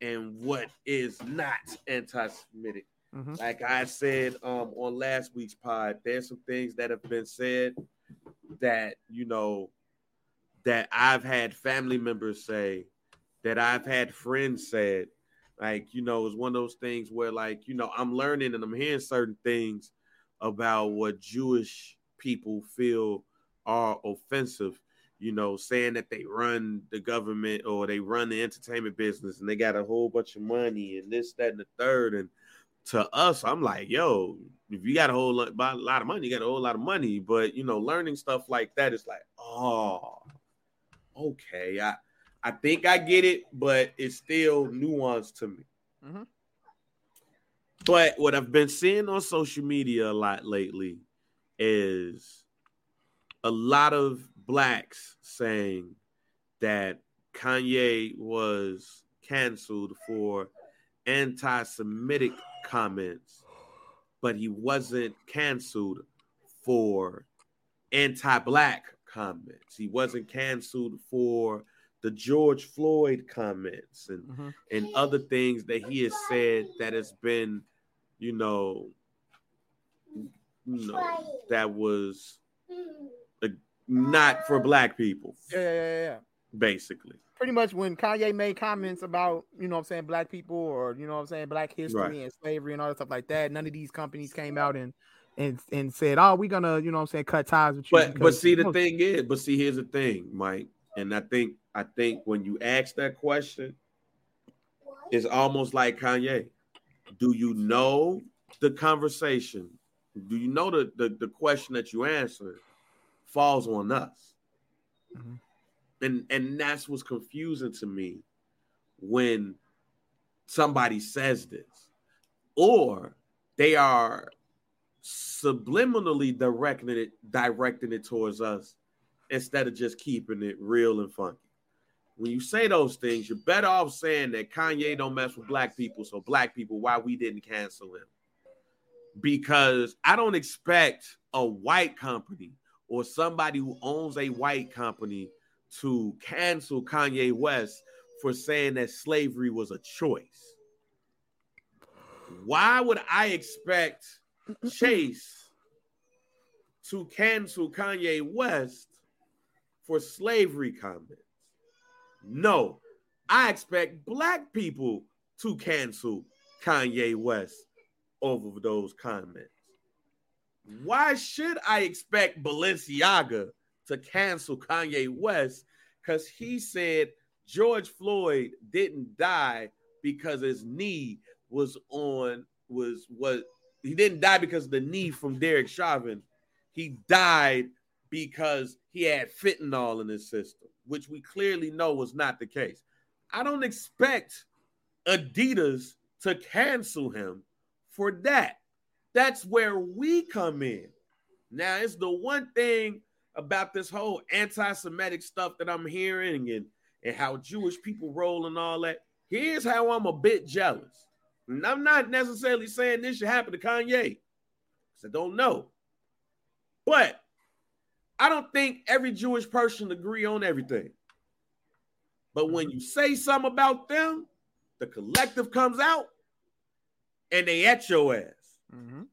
Speaker 2: and what is not anti-Semitic.
Speaker 4: Mhm.
Speaker 2: Like I said um, on last week's pod, there's some things that have been said that you know that I've had family members say, that I've had friends said. Like, you know, it's one of those things where, like, you know, I'm learning and I'm hearing certain things about what Jewish people feel are offensive. you know, saying that they run the government or they run the entertainment business and they got a whole bunch of money and this, that, and the third. And to us, I'm like, yo, if you got a whole lot, a lot of money, you got a whole lot of money. But you know, learning stuff like that is like, oh, okay, I I think I get it, but it's still nuanced to me.
Speaker 4: Mhm.
Speaker 2: But what I've been seeing on social media a lot lately is a lot of blacks saying that Kanye was canceled for anti-Semitic comments, but he wasn't canceled for anti-black comments. He wasn't canceled for the George Floyd comments and
Speaker 4: Mhm.
Speaker 2: and other things that he has said that has been, you know, you know that was uh, not for black people,
Speaker 4: Yeah, yeah, yeah, yeah.
Speaker 2: basically.
Speaker 4: Pretty much when Kanye made comments about, you know what I'm saying, black people or, you know what I'm saying, black history
Speaker 2: Right.
Speaker 4: and slavery and all that stuff like that, none of these companies came out and and and said, oh, we're gonna, you know what I'm saying, cut ties with you.
Speaker 2: But but see the thing is, but see here's the thing, Mike, and I think I think when you ask that question, it's almost like Kanye. Do you know the conversation? Do you know the the, the question that you answer falls on us?
Speaker 4: Mhm.
Speaker 2: And and that's what's confusing to me when somebody says this, or they are subliminally directing it directing it towards us instead of just keeping it real and funky. When you say those things, you're better off saying that Kanye don't mess with black people, so black people why we didn't cancel him. Because I don't expect a white company or somebody who owns a white company to cancel Kanye West for saying that slavery was a choice. Why would I expect Chase to cancel Kanye West for slavery comments? No, I expect black people to cancel Kanye West over those comments. Why should I expect Balenciaga to cancel Kanye West because he said George Floyd didn't die because his knee was on was was he didn't die because of the knee from Derek Chauvin. He died because he had fentanyl in his system, which we clearly know was not the case. I don't expect Adidas to cancel him for that. That's where we come in. Now, it's the one thing about this whole anti-Semitic stuff that I'm hearing and, and how Jewish people roll and all that. Here's how I'm a bit jealous. And I'm not necessarily saying this should happen to Kanye. Because I don't know. But I don't think every Jewish person agree on everything. But when you say something about them, the collective comes out and they at your ass.
Speaker 4: Mhm.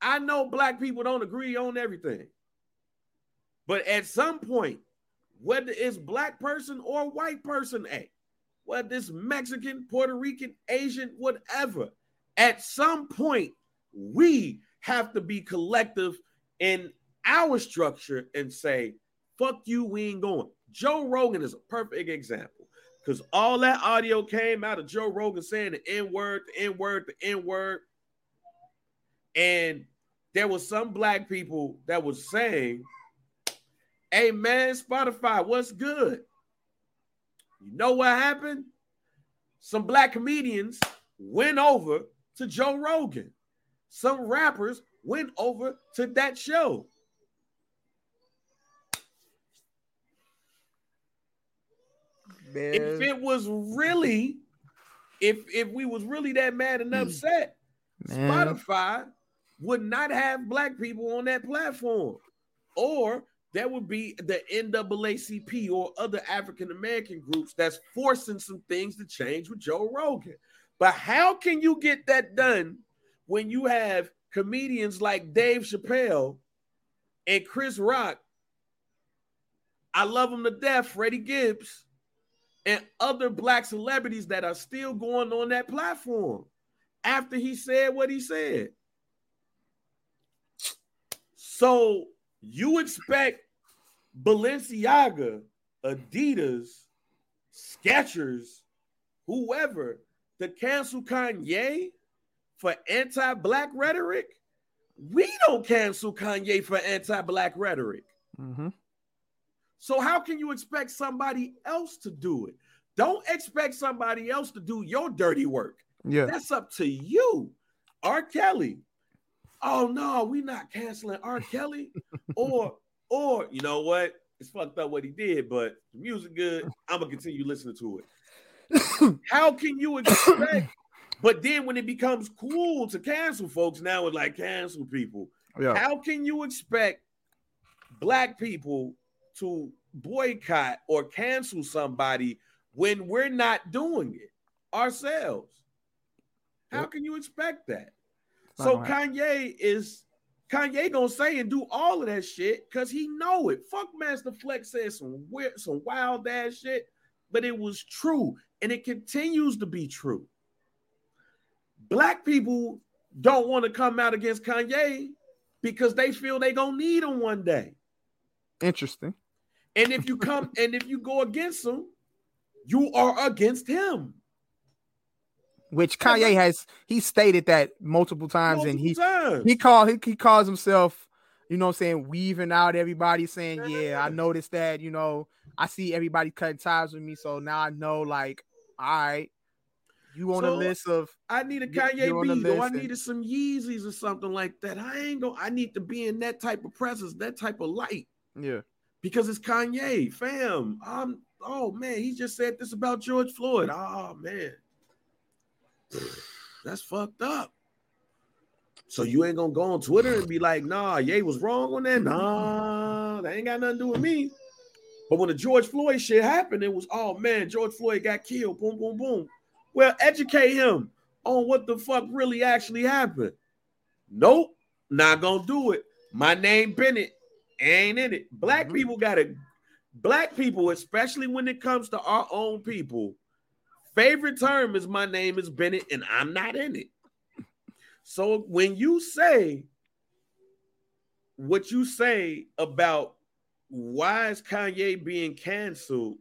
Speaker 2: I know black people don't agree on everything. But at some point, whether it's black person or white person, a whether it's Mexican, Puerto Rican, Asian, whatever, at some point, we have to be collective in our structure and say, fuck you, we ain't going. Joe Rogan is a perfect example because all that audio came out of Joe Rogan saying the N word, the N word, the N word. And there was some black people that was saying, Hey man, Spotify, what's good? You know what happened? Some black comedians went over to Joe Rogan. Some rappers went over to that show. If it was really, if if we was really that mad and hmm. upset,
Speaker 4: Man.
Speaker 2: Spotify would not have black people on that platform. Or there would be the NAACP or other African American groups that's forcing some things to change with Joe Rogan. But how can you get that done when you have comedians like Dave Chappelle and Chris Rock? I love him to death, Freddie Gibbs, and other black celebrities that are still going on that platform after he said what he said. So you expect Balenciaga, Adidas, Skechers, whoever to cancel Kanye for anti-black rhetoric, we don't cancel Kanye for anti-black rhetoric.
Speaker 4: Mm-hmm.
Speaker 2: So how can you expect somebody else to do it? Don't expect somebody else to do your dirty work.
Speaker 4: Yeah.
Speaker 2: That's up to you. R. Kelly. Oh no, we not canceling R. Kelly. or or you know what? It's fucked up what he did, but the music good. I'm gonna continue listening to it. How can you expect? But then when it becomes cool to cancel folks, now it's like cancel people.
Speaker 4: Yeah.
Speaker 2: How can you expect black people to boycott or cancel somebody when we're not doing it ourselves? How can you expect that? So. Kanye is Kanye gonna say and do all of that shit because he know it. Funkmaster Flex said some weird, some wild ass shit, but it was true and it continues to be true. Black people don't want to come out against Kanye because they feel they gonna need him one day.
Speaker 4: Interesting.
Speaker 2: And if you come and if you go against him, you are against him.
Speaker 4: Which Kanye has he stated that multiple times, and he
Speaker 2: times.
Speaker 4: he called he, he calls himself, you know, I'm saying weaving out everybody, saying, "Yeah. I noticed that. You know, I see everybody cutting ties with me, so now I know, like, all right, you on a list of
Speaker 2: I need a Kanye
Speaker 4: you're on the
Speaker 2: beat, or I needed some Yeezys or something like that. I ain't gonna. I need to be in that type of presence, that type of light,
Speaker 4: yeah,
Speaker 2: because it's Kanye, fam. Um, oh man, he just said this about George Floyd. Oh man, that's fucked up. So you ain't gonna go on Twitter and be like, "Nah, Ye was wrong on that." Nah, that ain't got nothing to do with me. But when the George Floyd shit happened, it was, "Oh man, George Floyd got killed." Boom, boom, boom. Well, educate him on what the fuck really actually happened. Nope, not gonna do it. My name Bennett ain't in it. Black
Speaker 4: Mhm.
Speaker 2: people gotta, black people, especially when it comes to our own people, favorite term is my name is Bennett and I'm not in it. So when you say what you say about why is Kanye being canceled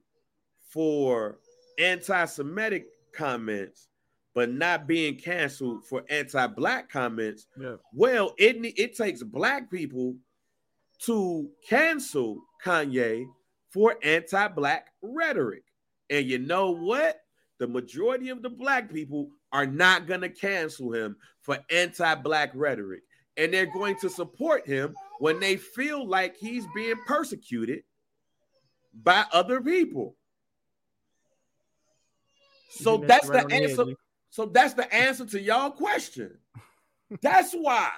Speaker 2: for anti-Semitic comments, but not being canceled for anti-black comments,
Speaker 4: yeah,
Speaker 2: well, it it takes black people to cancel Kanye for anti-black rhetoric. And you know what? The majority of the black people are not going to cancel him for anti-black rhetoric. And they're going to support him when they feel like he's being persecuted by other people. So that's
Speaker 4: right
Speaker 2: the
Speaker 4: the head,
Speaker 2: answer. So that's the answer to y'all question. That's why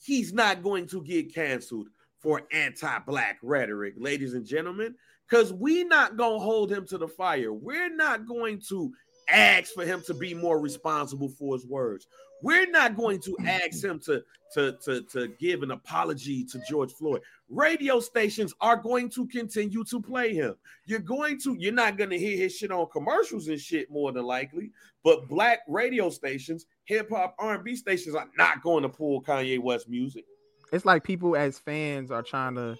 Speaker 2: he's not going to get canceled for anti-black rhetoric, ladies and gentlemen, because we not gonna hold him to the fire. We're not going to ask for him to be more responsible for his words. We're not going to ask him to, to, to, to give an apology to George Floyd. Radio stations are going to continue to play him. You're going to, you're not to hear his shit on commercials and shit more than likely, but black radio stations, hip hop, R&B stations are not going to pull Kanye West music.
Speaker 4: It's like people as fans are trying to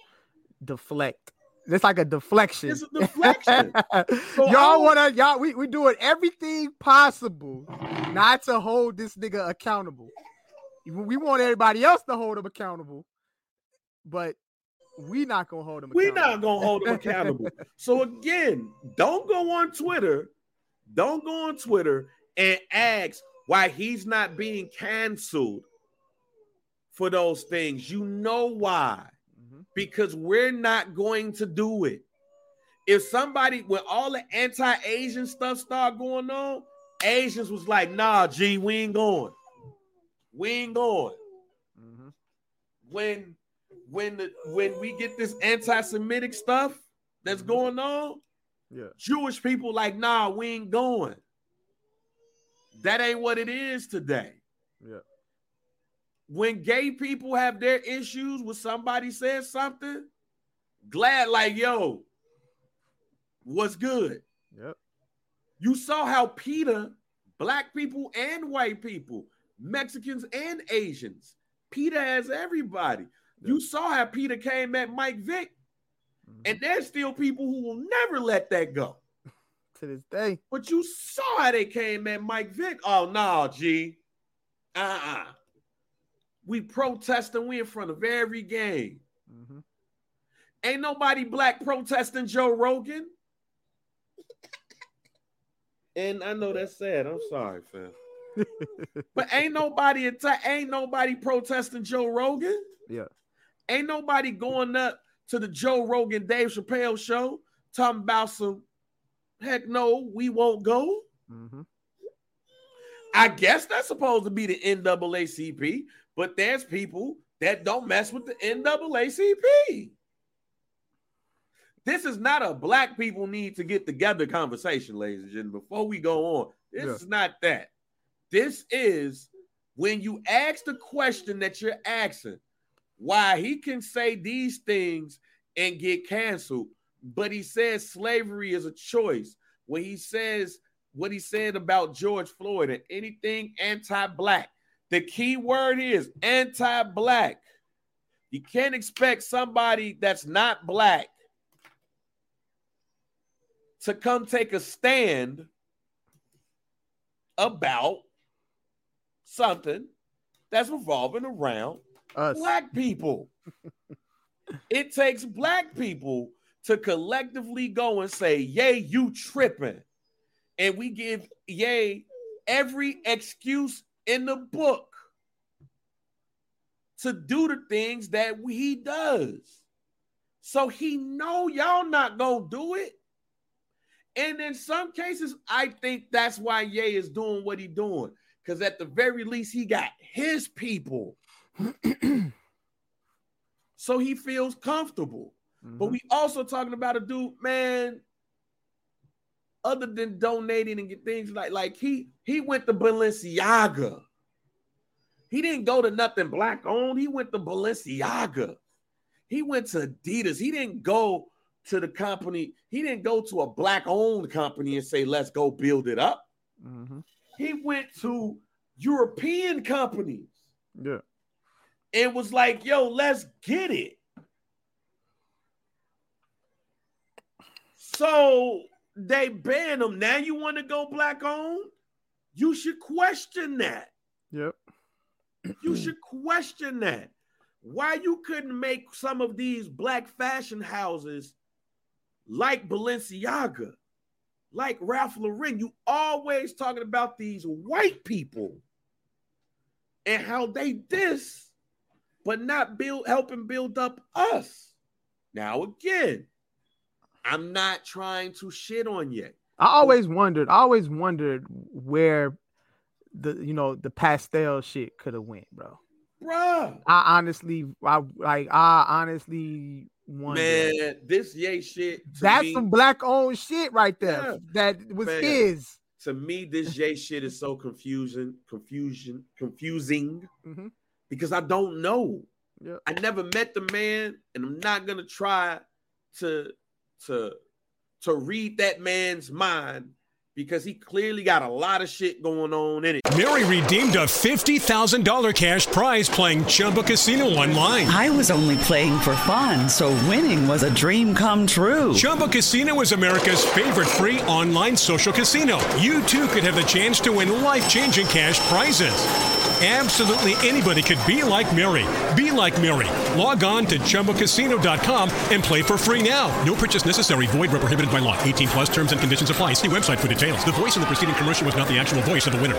Speaker 4: deflect. It's like a deflection.
Speaker 2: It's a deflection. So
Speaker 4: y'all wanna y'all we we doing everything possible not to hold this nigga accountable. We want everybody else to hold him accountable, but we not gonna hold him.
Speaker 2: We're not gonna hold him accountable. so again, don't go on Twitter. Don't go on Twitter and ask why he's not being canceled for those things. You know why?
Speaker 4: Mhm.
Speaker 2: Because we're not going to do it. If somebody, when all the anti-Asian stuff started going on, Asians was like, "Nah, G, we ain't going. We ain't going."
Speaker 4: Mhm.
Speaker 2: when when the when we get this anti-Semitic stuff that's
Speaker 4: Mhm.
Speaker 2: going on,
Speaker 4: Yeah.
Speaker 2: Jewish people like, nah, we ain't going. That ain't what it is today.
Speaker 4: Yeah.
Speaker 2: When gay people have their issues with somebody says something, GLAAD like, yo, what's good?
Speaker 4: Yep.
Speaker 2: You saw how PETA, black people and white people, Mexicans and Asians, PETA has everybody. You saw how PETA came at Mike Vick
Speaker 4: Mhm.
Speaker 2: And there's still people who will never let that go.
Speaker 4: to this day.
Speaker 2: But you saw how they came at Mike Vick. Oh no, G. Uh-uh. We protesting, we in front of every game.
Speaker 4: hmm
Speaker 2: Ain't nobody black protesting Joe Rogan. And I know that's sad. I'm sorry, fam. But ain't nobody atta- ain't nobody protesting Joe Rogan.
Speaker 4: Yeah.
Speaker 2: Ain't nobody going up to the Joe Rogan Dave Chappelle show talking about some heck no, we won't go.
Speaker 4: hmm
Speaker 2: I guess that's supposed to be the NAACP, but there's people that don't mess with the NAACP. This is not a black people need to get together conversation, ladies and gentlemen. Before we go on, this
Speaker 4: Yeah.
Speaker 2: is not that. This is when you ask the question that you're asking, why he can say these things and get canceled, but he says slavery is a choice. When he says what he said about George Floyd and anything anti-black, the key word is anti-black. You can't expect somebody that's not black to come take a stand about something that's revolving around
Speaker 4: Us.
Speaker 2: black people. it takes black people to collectively go and say, Yay, you tripping. And we give Yay every excuse in the book to do the things that he does. So he know y'all not gonna do it. And in some cases, I think that's why Ye is doing what he doing. Because at the very least, he got his people. so he feels comfortable. But
Speaker 4: Mhm.
Speaker 2: we also talking about a dude, man. Other than donating and get things like like he he went to Balenciaga. He didn't go to nothing black owned. He went to Balenciaga. He went to Adidas. He didn't go to the company. He didn't go to a black owned company and say, let's go build it up.
Speaker 4: Mhm.
Speaker 2: He went to European companies
Speaker 4: Yeah.
Speaker 2: and was like, yo, let's get it. So they banned them. Now you want to go black owned? You should question that.
Speaker 4: Yep.
Speaker 2: You should question that. Why you couldn't make some of these black fashion houses like Balenciaga, like Ralph Lauren? You always talking about these white people and how they this, but not build helping build up us. Now again, I'm not trying to shit on you.
Speaker 4: I always wondered. I always wondered where the you know the Pastelle shit could have went, bro.
Speaker 2: Bro,
Speaker 4: I honestly, I like, I honestly wonder.
Speaker 2: Man, this yay shit.
Speaker 4: That's
Speaker 2: me-
Speaker 4: some black owned shit right there.
Speaker 2: Yeah.
Speaker 4: That was
Speaker 2: Man.
Speaker 4: his.
Speaker 2: to me, this Jay shit is so confusion, confusion, confusing
Speaker 4: Mhm.
Speaker 2: because I don't know.
Speaker 4: Yeah.
Speaker 2: I never met the man, and I'm not gonna try to to to read that man's mind because he clearly got a lot of shit going on in it.
Speaker 5: Mary redeemed a $50,000 cash prize playing Chumba Casino online.
Speaker 6: I was only playing for fun, so winning was a dream come true.
Speaker 5: Chumba Casino is America's favorite free online social casino. You too could have the chance to win life changing cash prizes. Absolutely anybody could be like Mary. Be like Mary. Log on to ChumbaCasino.com and play for free now. No purchase necessary. Void where prohibited by law. 18 plus terms and conditions apply. See website for details. The voice in the preceding commercial was not the actual voice of the winner.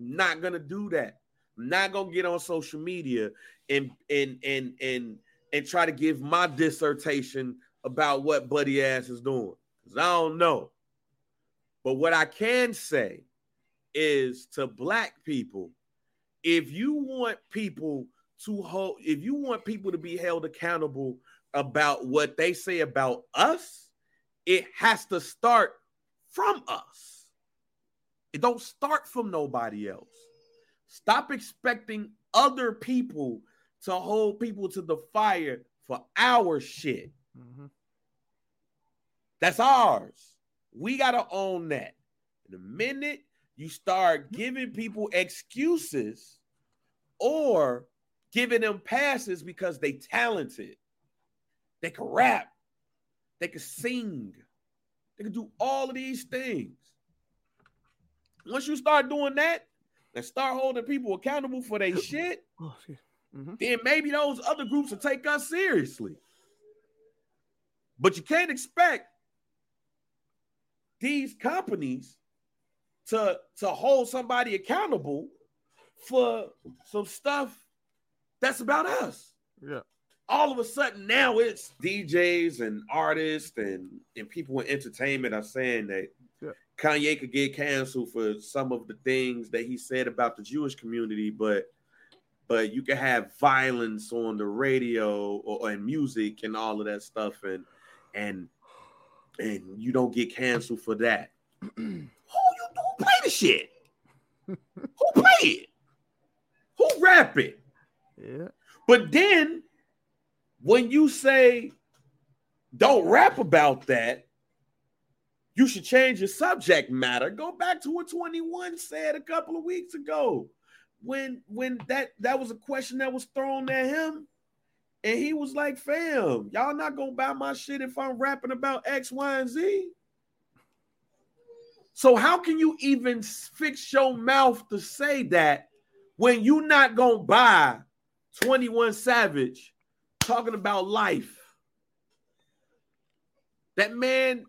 Speaker 2: not gonna do that. Not gonna get on social media and and and and and try to give my dissertation about what Buddy Ass is doing. Because I don't know. But what I can say is to black people, if you want people to hold, if you want people to be held accountable about what they say about us, it has to start from us. It don't start from nobody else. Stop expecting other people to hold people to the fire for our shit.
Speaker 4: Mhm.
Speaker 2: That's ours. We got to own that. The minute you start giving people excuses or giving them passes because they talented, They can rap. They can sing. They can do all of these things. Once you start doing that and start holding people accountable for their shit,
Speaker 4: Oh. Mhm.
Speaker 2: then maybe those other groups will take us seriously. But you can't expect these companies to, to hold somebody accountable for some stuff that's about us.
Speaker 4: Yeah.
Speaker 2: All of a sudden now it's DJs and artists and, and people in entertainment are saying that
Speaker 4: Yeah.
Speaker 2: Kanye could get canceled for some of the things that he said about the Jewish community, but but you can have violence on the radio or, or in music and all of that stuff and and and you don't get canceled for that. who you who play the shit? who play it? Who rap it?
Speaker 4: Yeah.
Speaker 2: But then when you say don't rap about that, you should change your subject matter. Go back to what 21 said a couple of weeks ago. When when that that was a question that was thrown at him, and he was like, fam, y'all not gonna buy my shit if I'm rapping about X, Y, and Z. So how can you even fix your mouth to say that when you not gonna buy 21 Savage talking about life? That man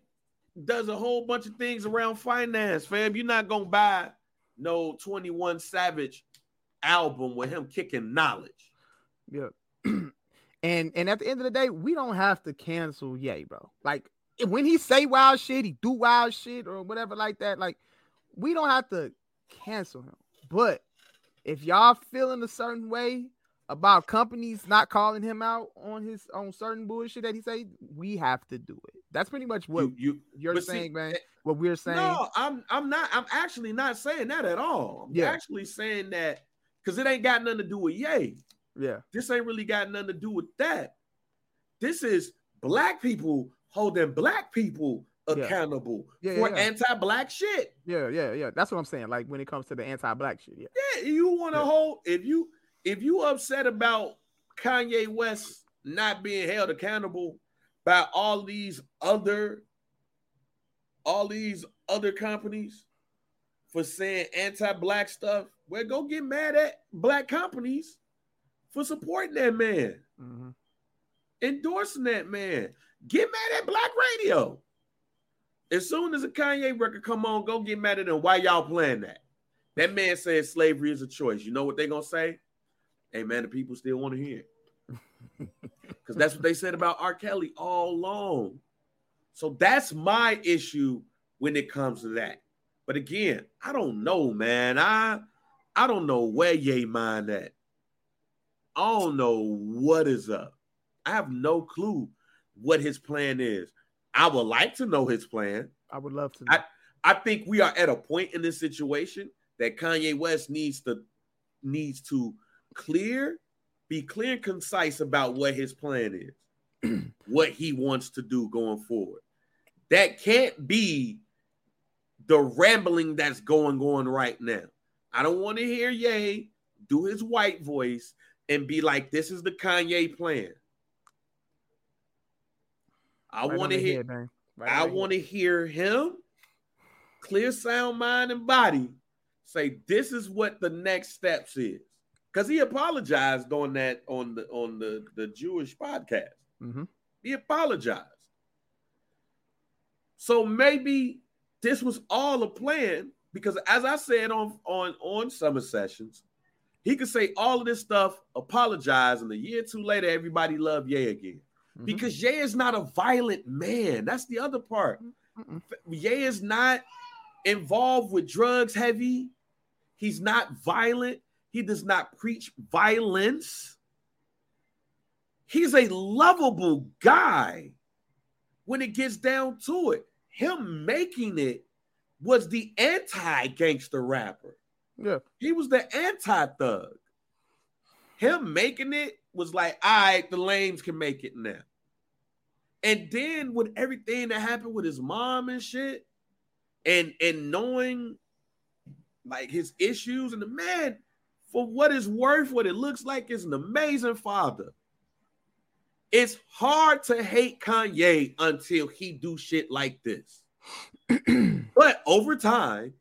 Speaker 2: does a whole bunch of things around finance, fam. You're not gonna buy no 21 Savage album with him kicking knowledge.
Speaker 4: Yeah. and and at the end of the day, we don't have to cancel Ye, bro. Like when he say wild shit, he do wild shit or whatever like that. Like we don't have to cancel him. But if y'all feeling a certain way about companies not calling him out on his on certain bullshit that he say, we have to do it. That's pretty much what
Speaker 2: you,
Speaker 4: you, are
Speaker 2: but see,
Speaker 4: saying, man.
Speaker 2: eh,
Speaker 4: What we're saying.
Speaker 2: No, I'm I'm not. I'm actually not saying that at all. I'm
Speaker 4: Yeah.
Speaker 2: actually saying that because it ain't got nothing to do with yay.
Speaker 4: Yeah.
Speaker 2: This ain't really got nothing to do with that. This is black people holding black people accountable
Speaker 4: Yeah,
Speaker 2: for
Speaker 4: yeah.
Speaker 2: anti-black shit.
Speaker 4: Yeah, yeah, yeah. That's what I'm saying. Like when it comes to the anti-black shit. Yeah.
Speaker 2: Yeah, you want to
Speaker 4: Yeah.
Speaker 2: hold if you if you upset about Kanye West not being held accountable by all these other all these other companies for saying anti-black stuff, well, go get mad at black companies for supporting that man,
Speaker 4: mm-hmm.
Speaker 2: endorsing that man. Get mad at black radio. As soon as a Kanye record come on, go get mad at them. Why y'all playing that? That man said slavery is a choice. You know what they gonna say? Hey man, the people still want to hear it. Because that's what they said about R. Kelly all along. So that's my issue when it comes to that. But again, I don't know, man. I I don't know where Ye mind at. I don't know what is up. I have no clue what his plan is. I would like to know his plan.
Speaker 4: I would love to.
Speaker 2: I- I think we are at a point in this situation that Kanye West needs to needs to clear, be clear and concise about what his plan is, what he wants to do going forward. That can't be the rambling that's going on right now. I don't want to hear Ye do his white voice and be like, "This is the Kanye plan." I
Speaker 4: Right
Speaker 2: want to hear.
Speaker 4: head. Right
Speaker 2: I want to hear him, clear sound, mind, and body, say this is what the next steps is. Because he apologized on that on the on the, the Jewish podcast.
Speaker 4: Mhm.
Speaker 2: He apologized. So maybe this was all a plan because as I said on on on summer sessions, he could say all of this stuff, apologize, and a year or two later, everybody love Ye again.
Speaker 4: Mhm.
Speaker 2: Because Ye is not a violent man. That's the other part.
Speaker 4: Mm-mm.
Speaker 2: Ye is not involved with drugs heavy. He's not violent. He does not preach violence. He's a lovable guy when it gets down to it. Him making it was the anti gangster rapper.
Speaker 4: Yeah.
Speaker 2: He was the anti thug. Him making it was like, all right, the lames can make it now. And then with everything that happened with his mom and shit, and and knowing like his issues, and the man, for what it's worth, what it looks like, is an amazing father. It's hard to hate Kanye until he do shit like this. but over time,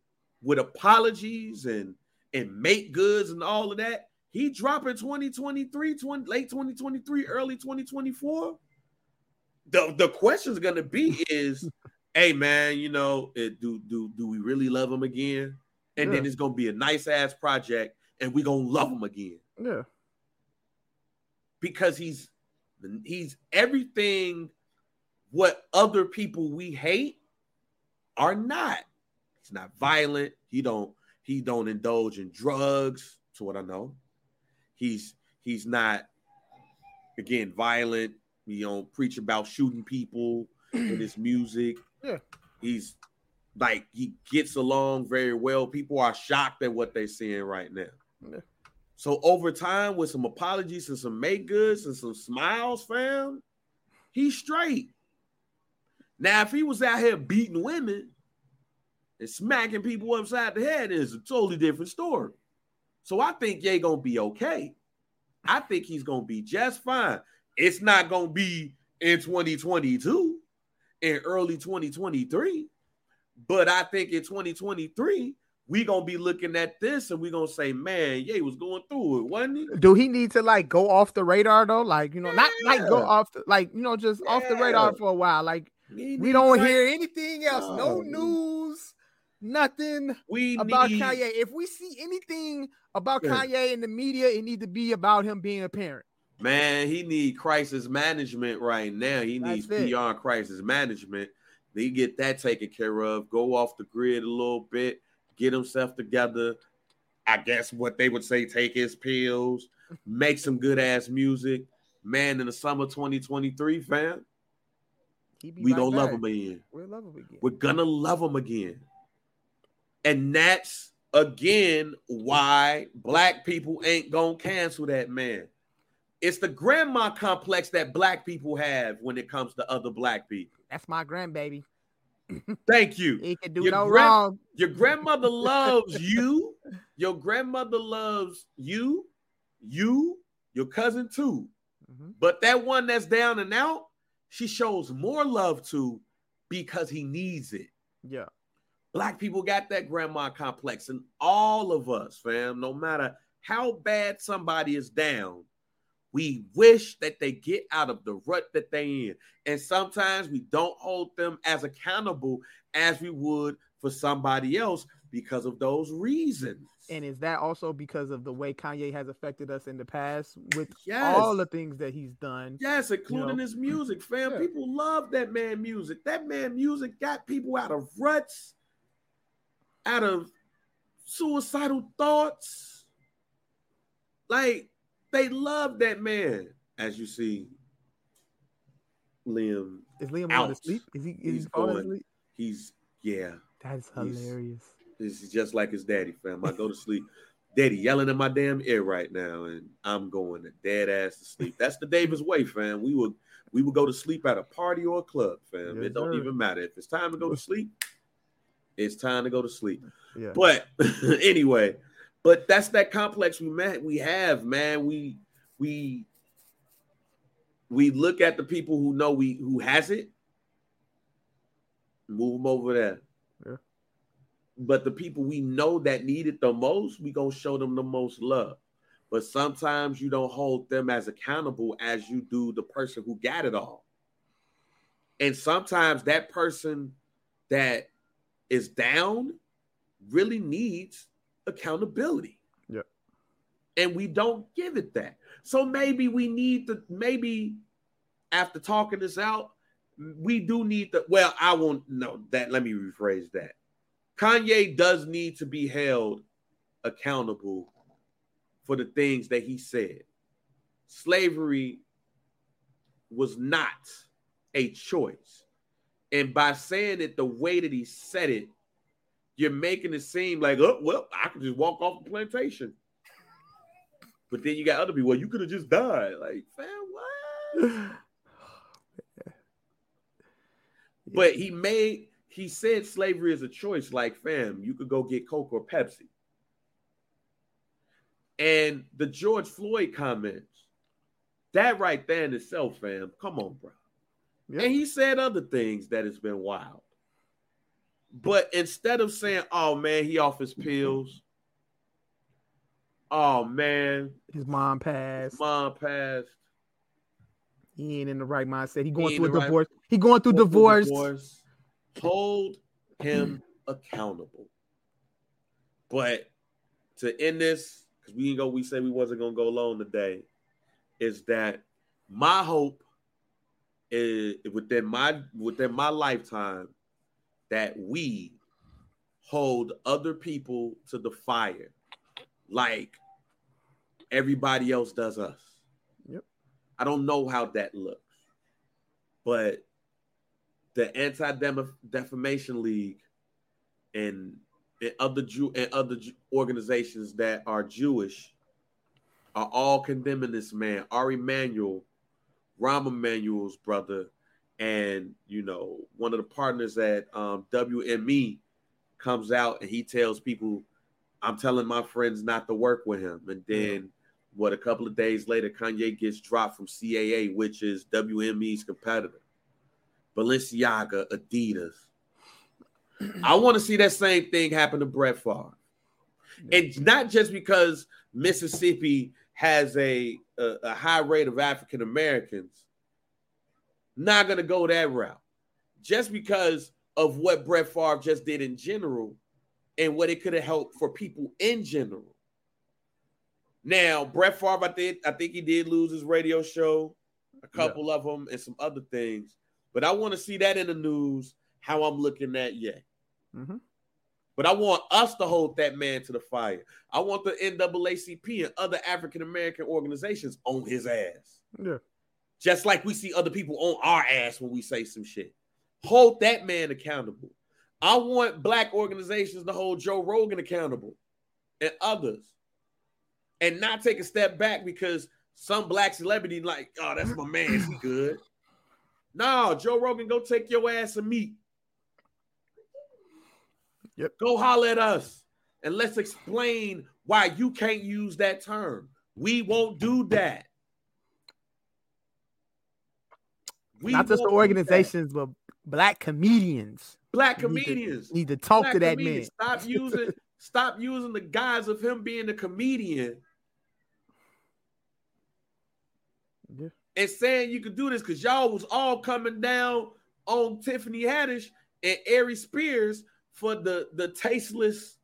Speaker 2: with apologies and and make goods and all of that, he dropping 2023, 20, late 2023, early 2024. The the question is gonna be is, hey man, you know, it, do do do we really love him again? And then it's gonna be a nice ass project, and we gonna love him again
Speaker 4: Yeah.
Speaker 2: because he's he's everything what other people we hate are not. He's not violent. He don't he don't indulge in drugs, to what I know. He's he's not again violent. You know, preach about shooting people in his music.
Speaker 4: Yeah.
Speaker 2: He's like he gets along very well. People are shocked at what they're seeing right now.
Speaker 4: Yeah.
Speaker 2: So over time, with some apologies and some make goods and some smiles, fam, he's straight. Now, if he was out here beating women and smacking people upside the head, it's a totally different story. So I think Ye gonna be okay. I think he's gonna be just fine. It's not gonna be in 2022, in early 2023, but I think in 2023 we gonna be looking at this and we gonna say, man, Ye was going through it, wasn't he?
Speaker 4: Do he need to like go off the radar though? Like, you know, not like go off the like, you know, just off the radar for a while. Like we don't
Speaker 2: Kanye-
Speaker 4: hear anything else, no
Speaker 2: No.
Speaker 4: news, nothing
Speaker 2: we
Speaker 4: about
Speaker 2: need,
Speaker 4: Kanye. If we see anything about
Speaker 2: Yeah.
Speaker 4: Kanye in the media, it need to be about him being a parent.
Speaker 2: Man, he need crisis management right now. He
Speaker 4: That's
Speaker 2: needs
Speaker 4: it.
Speaker 2: PR crisis management. They get that taken care of. Go off the grid a little bit. Get himself together. I guess what they would say: take his pills, make some good ass music. Man, in the summer 2023, fam, we
Speaker 4: right
Speaker 2: gonna love him again.
Speaker 4: We'll love him again.
Speaker 2: We're gonna love him again. And that's again why black people ain't gonna cancel that man. It's the grandma complex that black people have when it comes to other black people.
Speaker 4: That's my grandbaby.
Speaker 2: Thank you.
Speaker 4: He can do
Speaker 2: Your
Speaker 4: no wrong.
Speaker 2: Your grandmother loves you. Your grandmother loves you, you, your cousin too.
Speaker 4: Mhm.
Speaker 2: But that one that's down and out, she shows more love to because he needs it.
Speaker 4: Yeah.
Speaker 2: Black people got that grandma complex, and all of us, fam, no matter how bad somebody is down, we wish that they get out of the rut that they in. And sometimes we don't hold them as accountable as we would for somebody else because of those reasons.
Speaker 4: And is that also because of the way Kanye has affected us in the past with
Speaker 2: Yes.
Speaker 4: all the things that he's done?
Speaker 2: Yes, including
Speaker 4: know?
Speaker 2: his music, fam.
Speaker 4: Yeah.
Speaker 2: People love that man music. That man music got people out of ruts, out of suicidal thoughts. Like they love that man. As you see, Liam,
Speaker 4: Is Liam going
Speaker 2: Out.
Speaker 4: to sleep? Is he is
Speaker 2: He's
Speaker 4: he falling
Speaker 2: going-
Speaker 4: asleep?
Speaker 2: he's yeah.
Speaker 4: That's hilarious.
Speaker 2: This is just like his daddy, fam. I go to sleep. Daddy yelling in my damn ear right now, and I'm going to dead ass to sleep. That's the Davis way, fam. We would we would go to sleep at a party or a club, fam.
Speaker 4: Yes,
Speaker 2: it don't
Speaker 4: sir.
Speaker 2: even matter if it's time to go to sleep. It's time to go to sleep.
Speaker 4: Yeah.
Speaker 2: But anyway, but that's that complex we met. We have, man. We we we look at the people who know we who has it, move them over there.
Speaker 4: Yeah.
Speaker 2: But the people we know that need it the most, we gonna show them the most love. But sometimes you don't hold them as accountable as you do the person who got it all. And sometimes that person that is down really needs accountability.
Speaker 4: Yeah.
Speaker 2: And we don't give it that. So maybe we need to, maybe after talking this out, we do need to, well, I won't know that. Let me rephrase that. Kanye does need to be held accountable for the things that he said. Slavery was not a choice. And by saying it the way that he said it, you're making it seem like, oh, well, I could just walk off the plantation. But then you got other people, well, you could have just died. Like, fam, what? But he made, he said slavery is a choice. Like, fam, you could go get Coke or Pepsi. And the George Floyd comments, that right there in itself, fam. Come on, bro.
Speaker 4: Yeah.
Speaker 2: And he said other things that has been wild. But instead of saying, "Oh man, he off his pills," oh man,
Speaker 4: His mom passed.
Speaker 2: mom passed.
Speaker 4: He ain't in the right mindset. He going
Speaker 2: ain't
Speaker 4: through a
Speaker 2: the right-
Speaker 4: divorce. He going through
Speaker 2: Hold the
Speaker 4: divorce.
Speaker 2: Hold him accountable. But to end this, because we didn't go, we said we wasn't gonna go long today, is that my hope is within my within my lifetime that we hold other people to the fire like everybody else does us.
Speaker 4: Yep.
Speaker 2: I don't know how that looks, but the Anti Defamation League and, and other Jew and other organizations that are Jewish are all condemning this man, Ari Emanuel, Rahm Emanuel's brother, and you know one of the partners at um, WME comes out and he tells people, "I'm telling my friends not to work with him," and then. What a couple of days later, Kanye gets dropped from CAA, which is WME's competitor. Balenciaga, Adidas. I want to see that same thing happen to Brett Favre. And not just because Mississippi has a, a, a high rate of African Americans, not going to go that route. Just because of what Brett Favre just did in general and what it could have helped for people in general. Now, Brett Favre, I think, I think he did lose his radio show, a couple of them, and some other things. But I want to see that in the news, how I'm looking at yeah.
Speaker 4: Mhm.
Speaker 2: But I want us to hold that man to the fire. I want the NAACP and other African American organizations on his ass.
Speaker 4: Yeah.
Speaker 2: Just like we see other people on our ass when we say some shit. Hold that man accountable. I want black organizations to hold Joe Rogan accountable and others and not take a step back because some black celebrity like, oh, that's my man. He good. No, Joe Rogan, go take your ass and meat.
Speaker 4: Yep.
Speaker 2: Go holler at us and let's explain why you can't use that term. We won't do that. We
Speaker 4: Not just the
Speaker 2: won't do that.
Speaker 4: organizations, but black comedians
Speaker 2: Black
Speaker 4: need to-
Speaker 2: comedians.
Speaker 4: need to talk
Speaker 2: Black
Speaker 4: to that
Speaker 2: comedians.
Speaker 4: man.
Speaker 2: Stop using stop using the guise of him being a comedian
Speaker 4: Yeah.
Speaker 2: and saying you could do this because y'all was all coming down on Tiffany Haddish and Aries Spears for the the tasteless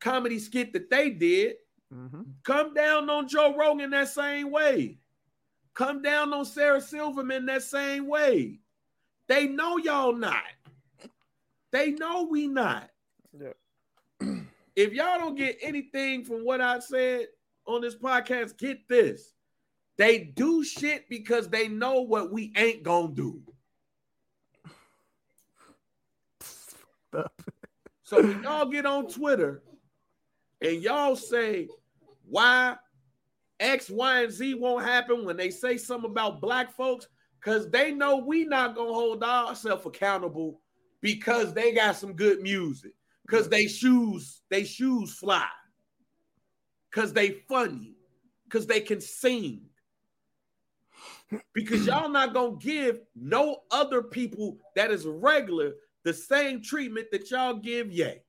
Speaker 2: comedy skit that they did.
Speaker 4: Mhm.
Speaker 2: Come down on Joe Rogan that same way. Come down on Sarah Silverman that same way. They know y'all not. They know we not.
Speaker 3: Yeah.
Speaker 2: if y'all don't get anything from what I said on this podcast, get this. They do shit because they know what we ain't gonna do. So when y'all get on Twitter and y'all say why X, Y, and Z won't happen when they say something about black folks, because they know we not gonna hold ourselves accountable because they got some good music, because they shoes, they shoes fly, because they funny, because they can sing. Because y'all not gonna give no other people that is regular the same treatment that y'all give Ye.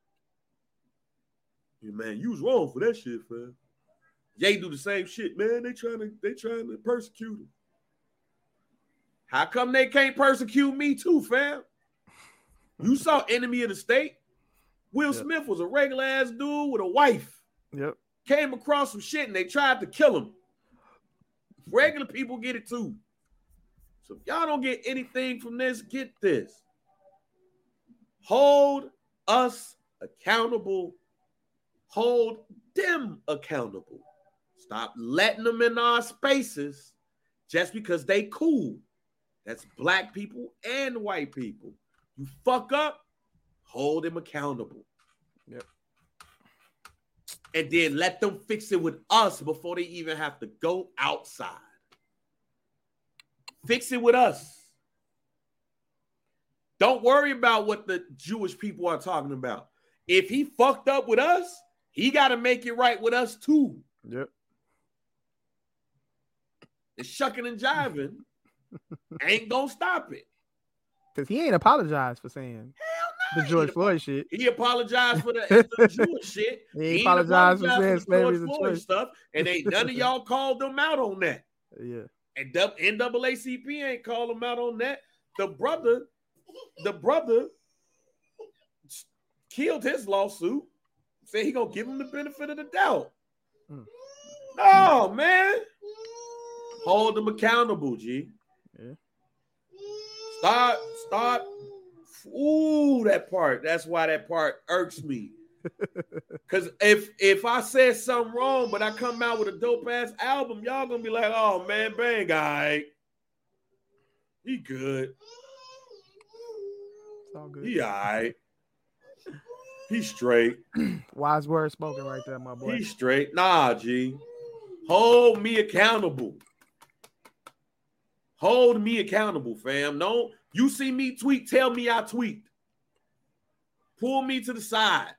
Speaker 2: Yeah, man, you was wrong for that shit, fam. Ye do the same shit, man. They trying to they trying to persecute him. How come they can't persecute me too, fam? You saw Enemy of the State. Will
Speaker 4: Yep.
Speaker 2: Smith was a regular ass dude with a wife.
Speaker 4: Yep.
Speaker 2: Came across some shit and they tried to kill him. Regular people get it too. So if y'all don't get anything from this, get this. Hold us accountable. Hold them accountable. Stop letting them in our spaces just because they cool. That's black people and white people. You fuck up, hold them accountable.
Speaker 4: Yep.
Speaker 2: And then let them fix it with us before they even have to go outside. Fix it with us. Don't worry about what the Jewish people are talking about. If he fucked up with us, he got to make it right with us too.
Speaker 4: Yep.
Speaker 2: and shucking and jiving ain't gonna stop it.
Speaker 4: Because he ain't apologized for saying
Speaker 2: Hell
Speaker 4: the George Floyd shit.
Speaker 2: He apologized for the, the Jewish shit.
Speaker 4: He ain't
Speaker 2: ain't
Speaker 4: apologized for
Speaker 2: apologized
Speaker 4: saying
Speaker 2: the
Speaker 4: slavery
Speaker 2: George Floyd stuff, and ain't none of y'all called them out on that.
Speaker 4: Yeah.
Speaker 2: And NAACP ain't called him out on that. The brother, the brother killed his lawsuit. Said he gonna give him the benefit of the doubt.
Speaker 4: Mm.
Speaker 2: No, man. Hold them accountable, G.
Speaker 4: Yeah.
Speaker 2: Start, start. Ooh, that part. That's why that part irks me. Cause if if I said something wrong, but I come out with a dope ass album, y'all gonna be like, "Oh man, bang guy, he good,
Speaker 4: It's all good.
Speaker 2: he alright, he straight,
Speaker 4: Wise words spoken right there, my boy.
Speaker 2: he straight." Nah, G, hold me accountable. Hold me accountable, fam. Don't you see me tweet? Tell me I tweet. Pull me to the side.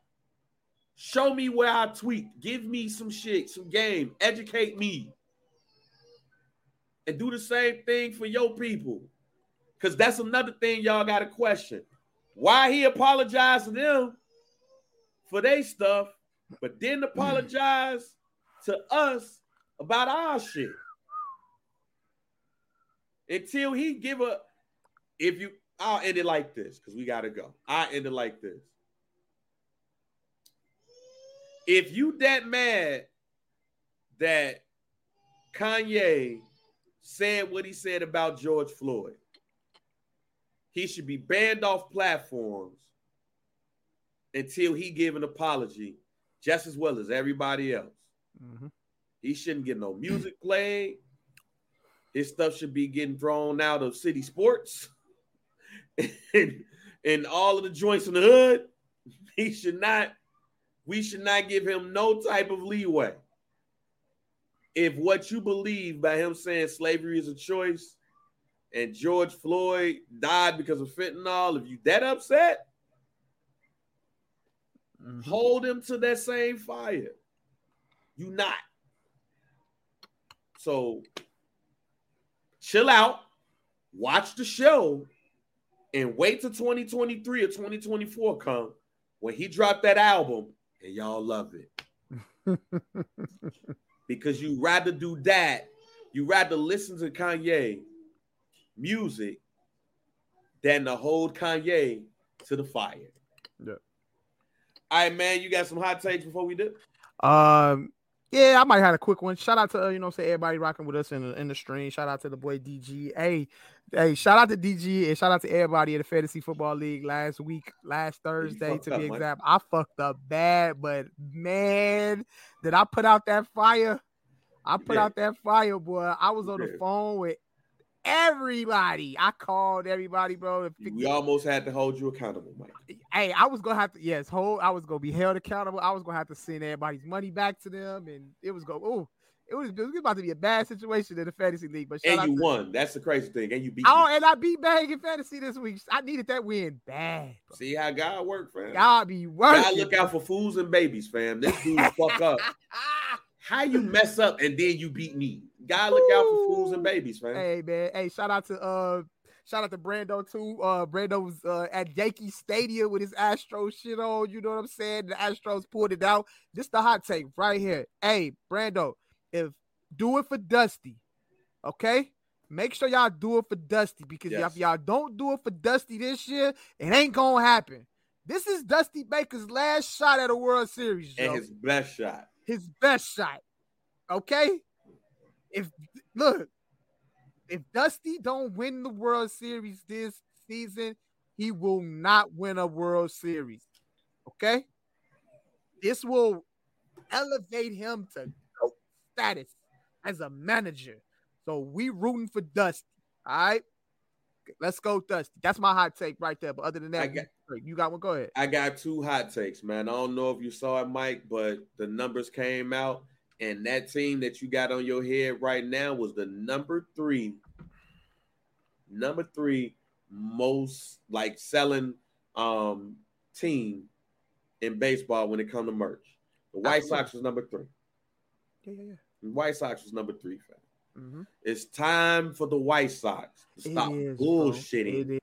Speaker 2: Show me where I tweet. Give me some shit, some game. Educate me. And do the same thing for your people. Because that's another thing y'all got to question. Why he apologized to them for their stuff, but didn't apologize to us about our shit. Until he give a if you I'll end it like this because we gotta go. I end it like this. If you that mad that Kanye said what he said about George Floyd, he should be banned off platforms until he give an apology, just as well as everybody else.
Speaker 4: Mhm.
Speaker 2: He shouldn't get no music played. His stuff should be getting thrown out of city sports and, and all of the joints in the hood. He should not, we should not give him no type of leeway. If what you believe by him saying slavery is a choice and George Floyd died because of fentanyl, if you that upset,
Speaker 4: Mhm.
Speaker 2: hold him to that same fire. You not. So chill out, watch the show, and wait till 2023 or 2024 come when he dropped that album and y'all love it. because you rather do that, you rather listen to Kanye music than to hold Kanye to the fire.
Speaker 4: Yeah.
Speaker 2: All right, man. You got some hot takes before we do?
Speaker 4: Um, yeah, I might have had a quick one. Shout out to uh, you know, say everybody rocking with us in the in the stream. Shout out to the boy DG. Hey, hey, shout out to DG and shout out to everybody in the fantasy football league last week, last Thursday to
Speaker 2: up,
Speaker 4: be exact. I fucked up bad, but man, did I put out that fire? I put
Speaker 2: did.
Speaker 4: out that fire, boy. I was on the phone with everybody. I called everybody, bro.
Speaker 2: We almost had to hold you accountable, Mike.
Speaker 4: hey, I was gonna have to yes, hold. I was gonna be held accountable. I was gonna have to send everybody's money back to them, and it was go. Oh, it was, it was about to be a bad situation in the fantasy league. But
Speaker 2: And you
Speaker 4: to,
Speaker 2: won. That's the crazy thing. And you beat.
Speaker 4: Oh,
Speaker 2: me.
Speaker 4: and I beat Bang in fantasy this week. I needed that win bad. bro.
Speaker 2: See how God work, fam.
Speaker 4: God be working.
Speaker 2: God look out for fools and babies, fam. This dude fuck up. How you mess up and then you beat me? God look out for fools and babies, fam.
Speaker 4: Hey man, hey, shout out to uh shout out to Brando too. Uh Brando was uh at Yankee Stadium with his Astro shit on, you know what I'm saying? The Astros pulled it out. This the hot take right here. Hey, Brando, if do it for Dusty, okay? Make sure y'all do it for Dusty because
Speaker 2: Yes.
Speaker 4: if y'all don't do it for Dusty this year, it ain't gonna happen. This is Dusty Baker's last shot at a World Series,
Speaker 2: And his best shot.
Speaker 4: his best shot. Okay? If look, if Dusty don't win the World Series this season, he will not win a World Series. Okay? This will elevate him to GOAT status as a manager. So we rooting for Dusty. All right. Let's go, Dusty. That's my hot take right there. But other than that,
Speaker 2: got-
Speaker 4: you got one. Go ahead.
Speaker 2: I got two hot takes, man. I don't know if you saw it, Mike, but the numbers came out, and that team that you got on your head right now was the number three, number three most like selling um team in baseball when it come to merch. The White
Speaker 4: Absolutely.
Speaker 2: Sox was number three.
Speaker 4: Yeah, yeah, yeah.
Speaker 2: The White Sox was number three, fam.
Speaker 4: Mhm.
Speaker 2: It's time for the White Sox to stop
Speaker 4: is,
Speaker 2: bullshitting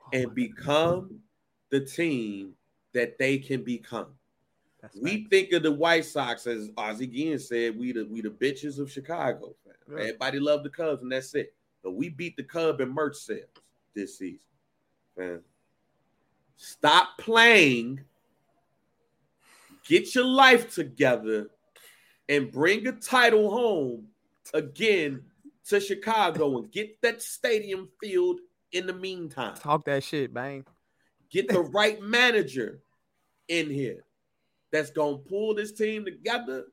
Speaker 4: Oh
Speaker 2: and become the team that they can become.
Speaker 4: That's
Speaker 2: We
Speaker 4: facts.
Speaker 2: think of the White Sox as Ozzie Guillen said, we the we the bitches of Chicago.
Speaker 4: Yeah.
Speaker 2: Everybody love the Cubs, and that's it. But we beat the Cub in merch sales this season. Man. Stop playing. Get your life together and bring a title home again to Chicago and get that stadium filled in the meantime.
Speaker 4: talk that shit, bang.
Speaker 2: Get the right manager in here that's gonna pull this team together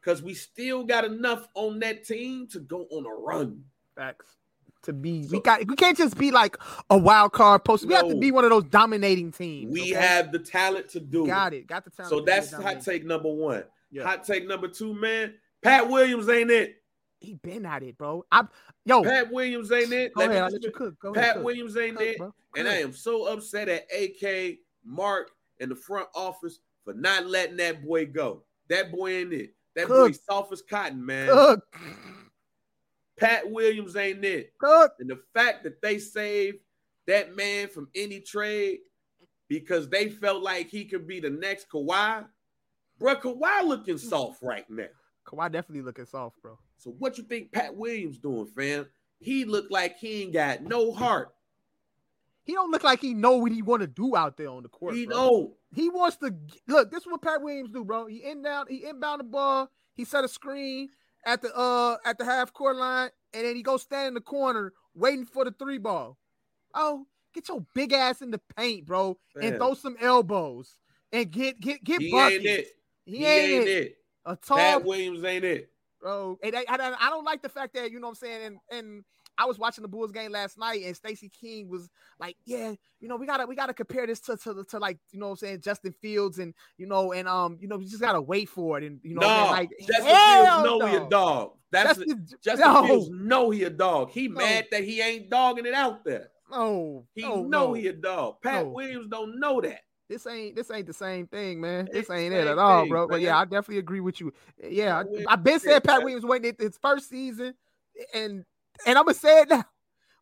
Speaker 2: because we still got enough on that team to go on a run.
Speaker 4: Facts. To be, we got, we can't just be like a wild card post. We have to be one of those dominating teams.
Speaker 2: We
Speaker 4: okay?
Speaker 2: have the talent to do
Speaker 4: got
Speaker 2: it.
Speaker 4: got the talent.
Speaker 2: So that's hot take number one.
Speaker 4: Yeah.
Speaker 2: Hot take number two, man. Pat Williams ain't it.
Speaker 4: He been at it, bro. I, yo,
Speaker 2: Pat Williams ain't it.
Speaker 4: go
Speaker 2: Let
Speaker 4: ahead. Let you cook. Go ahead.
Speaker 2: Pat
Speaker 4: cook.
Speaker 2: Williams ain't
Speaker 4: Cook,
Speaker 2: it.
Speaker 4: bro.
Speaker 2: And I am so upset at AK, Mark, and the front office for not letting that boy go. That boy ain't it. That boy
Speaker 4: Cook.
Speaker 2: soft as cotton, man.
Speaker 4: Cook,
Speaker 2: Pat Williams ain't it.
Speaker 4: cook.
Speaker 2: And the fact that they saved that man from any trade because they felt like he could be the next Kawhi. Bro, Kawhi looking soft right now.
Speaker 4: Kawhi definitely looking soft, bro.
Speaker 2: So what you think Pat Williams doing, fam? He looked like he ain't got no heart.
Speaker 4: He don't look like he know what he want to do out there on the court.
Speaker 2: He
Speaker 4: bro.
Speaker 2: don't.
Speaker 4: He wants to look. This is what Pat Williams do, bro. He in down, he inbound the ball. He set a screen at the uh at the half court line, and then he goes stand in the corner waiting for the three ball. Oh, get your big ass in the paint, bro, and throw some elbows and get get get
Speaker 2: He
Speaker 4: buckets.
Speaker 2: ain't it.
Speaker 4: He, ain't, it. A tall
Speaker 2: Pat Williams ain't it.
Speaker 4: bro. And I, I, I don't like the fact that you know what I'm saying. And and I was watching the Bulls game last night, and Stacey King was like, "Yeah, you know, we gotta we gotta compare this to to, to like you know what I'm saying Justin Fields, and you know, and um, you know, we just gotta wait for it, and you know,
Speaker 2: No,
Speaker 4: saying? like
Speaker 2: Justin Fields know he a dog. That's
Speaker 4: Justin,
Speaker 2: Justin
Speaker 4: no,
Speaker 2: Fields know he a dog. He
Speaker 4: No.
Speaker 2: mad that he ain't dogging it out there.
Speaker 4: no,
Speaker 2: He
Speaker 4: no,
Speaker 2: know
Speaker 4: no.
Speaker 2: he a dog. Pat
Speaker 4: No.
Speaker 2: Williams don't know that.
Speaker 4: This ain't this ain't the same thing, man. This ain't it at all, bro. But yeah. I definitely agree with you. Yeah, I, I've been saying Pat
Speaker 2: man.
Speaker 4: Williams waiting his first season, and and I'm gonna say it now.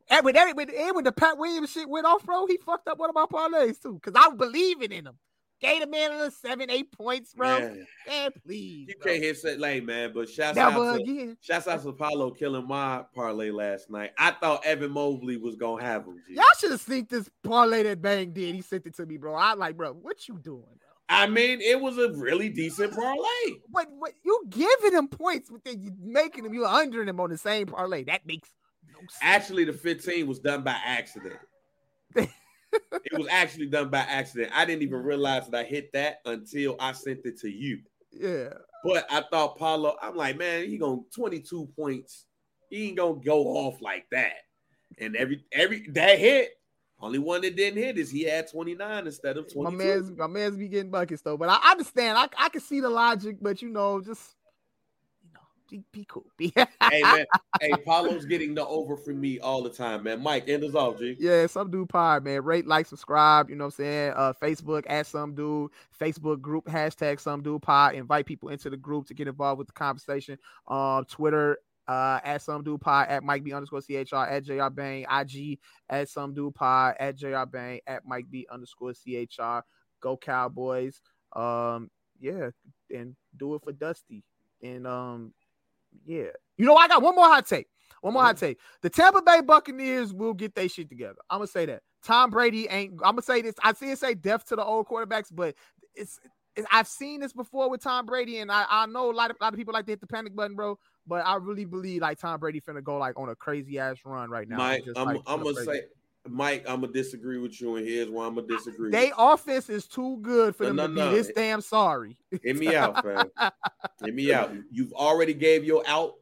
Speaker 4: And with every with, and when the Pat Williams shit went off, bro, he fucked up one of my parlays too. Cause I was believing in him. Gave the man a little seven, eight points, bro. Man,
Speaker 2: Man,
Speaker 4: please.
Speaker 2: you
Speaker 4: bro.
Speaker 2: can't hit set lane, man. But shouts
Speaker 4: Never
Speaker 2: out to
Speaker 4: again.
Speaker 2: shouts out to Apollo killing my parlay last night. I thought Evan Mobley was gonna have him.
Speaker 4: Y'all should have seen this parlay that Bang did. He sent it to me, bro. I like, bro, what you doing?
Speaker 2: I mean, it was a really decent parlay.
Speaker 4: What what you giving him points, but then you making him you under him on the same parlay. That makes no sense.
Speaker 2: Actually, the 15 was done by accident. it was actually done by accident. I didn't even realize that I hit that until I sent it to you.
Speaker 4: Yeah.
Speaker 2: But I thought Paolo, I'm like, man, he gonna 22 points. He ain't gonna go off like that. And every every that hit, only one that didn't hit is he had 29 instead of 22.
Speaker 4: My man's my man's be getting buckets though, but I understand. I I can see the logic, but you know, just you know, be, be cool. Be
Speaker 2: hey man, hey, Paolo's getting the over from me all the time, man. Mike, end us off, G.
Speaker 4: yeah, some dude pod, man. Rate, like, subscribe. You know what I'm saying? Uh, Facebook at some dude, Facebook group hashtag some dude pod. Invite people into the group to get involved with the conversation. Um, Twitter uh at some dude pod at Mike B underscore CHR at JR Bang, IG at some dude pod at JR Bang at Mike B underscore CHR. Go Cowboys. Um, yeah, and do it for Dusty. And um, yeah. You know, I got one more hot take. One more hot take. The Tampa Bay Buccaneers will get their shit together. I'm gonna say that. Tom Brady ain't. I'm gonna say this. I see it say death to the old quarterbacks, but it's. I've seen this before with Tom Brady, and I, I know a lot of a lot of people like to hit the panic button, bro. But I really believe like Tom Brady finna go like on a crazy ass run right now.
Speaker 2: Mike,
Speaker 4: Just,
Speaker 2: I'm,
Speaker 4: like,
Speaker 2: I'm gonna say, Mike, I'm gonna disagree with you, and here's why I'm gonna disagree.
Speaker 4: they offense is too good for
Speaker 2: No,
Speaker 4: them
Speaker 2: no,
Speaker 4: to
Speaker 2: no.
Speaker 4: be this damn sorry.
Speaker 2: Hear me out, fam. Hear me out. You've already gave your out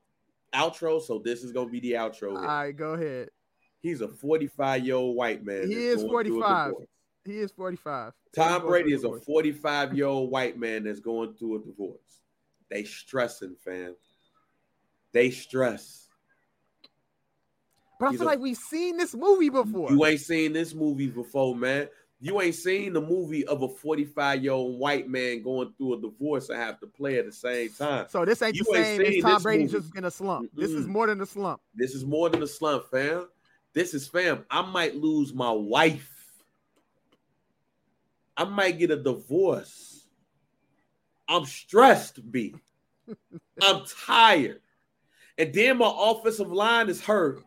Speaker 2: outro, so this is gonna be the outro.
Speaker 4: All
Speaker 2: here.
Speaker 4: right, go ahead.
Speaker 2: He's a 45 year old white man.
Speaker 4: He is
Speaker 2: going through a
Speaker 4: 45. He is 45.
Speaker 2: Tom Brady is a 45 year old white man that's going through a divorce. They stressing, fam. They stress.
Speaker 4: But I
Speaker 2: he's
Speaker 4: feel
Speaker 2: a-
Speaker 4: like we've seen this movie before.
Speaker 2: You ain't seen this movie before, man. You ain't seen the movie of a 45 year old white man going through a divorce and have to play at the same time.
Speaker 4: So this ain't
Speaker 2: You
Speaker 4: the
Speaker 2: ain't
Speaker 4: same as Tom
Speaker 2: this
Speaker 4: Brady
Speaker 2: movie.
Speaker 4: just in a slump. This is more than a slump.
Speaker 2: This is more than a slump, fam. This is fam. I might lose my wife. I might get a divorce. I'm stressed, B. I'm tired. And then my offensive line is hurt.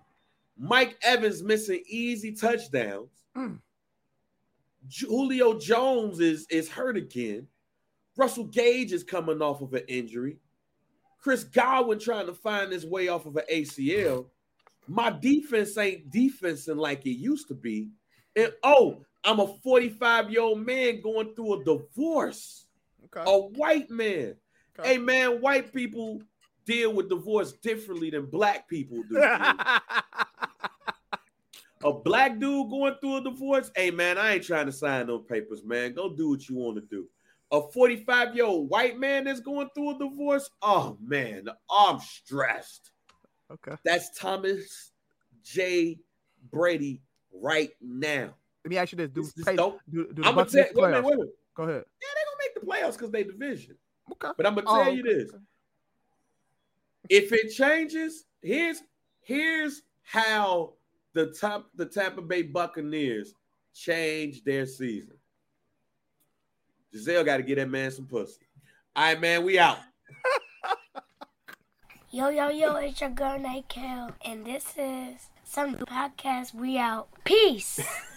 Speaker 2: Mike Evans missing easy touchdowns.
Speaker 4: Mm.
Speaker 2: Julio Jones is, is hurt again. Russell Gage is coming off of an injury. Chris Godwin trying to find his way off of an ACL. My defense ain't defensing like it used to be. And oh, I'm a 45 year old man going through a divorce.
Speaker 4: Okay.
Speaker 2: A white man.
Speaker 4: Okay.
Speaker 2: Hey man, white people deal with divorce differently than black people do. a black dude going through a divorce, hey man, I ain't trying to sign no papers, man. Go do what you want to do. A 45 year old white man that's going through a divorce, oh man, I'm stressed.
Speaker 4: okay.
Speaker 2: That's Thomas J. Brady right now.
Speaker 4: Let me ask you this: Do,
Speaker 2: This is
Speaker 4: pay,
Speaker 2: dope.
Speaker 4: do, do the
Speaker 2: I'm gonna
Speaker 4: Bucs
Speaker 2: tell
Speaker 4: make the
Speaker 2: wait minute, wait minute.
Speaker 4: Go ahead.
Speaker 2: Yeah, they're gonna make the playoffs because they division.
Speaker 4: Okay.
Speaker 2: But I'm gonna
Speaker 4: Oh,
Speaker 2: tell you
Speaker 4: um,
Speaker 2: this.
Speaker 4: okay.
Speaker 2: if it changes, here's here's how the top the Tampa Bay Buccaneers change their season. Gisele got to get that man some pussy. All right, man, we out.
Speaker 7: Yo, yo, yo, it's your girl Night Kel, and this is some podcast. We out. Peace.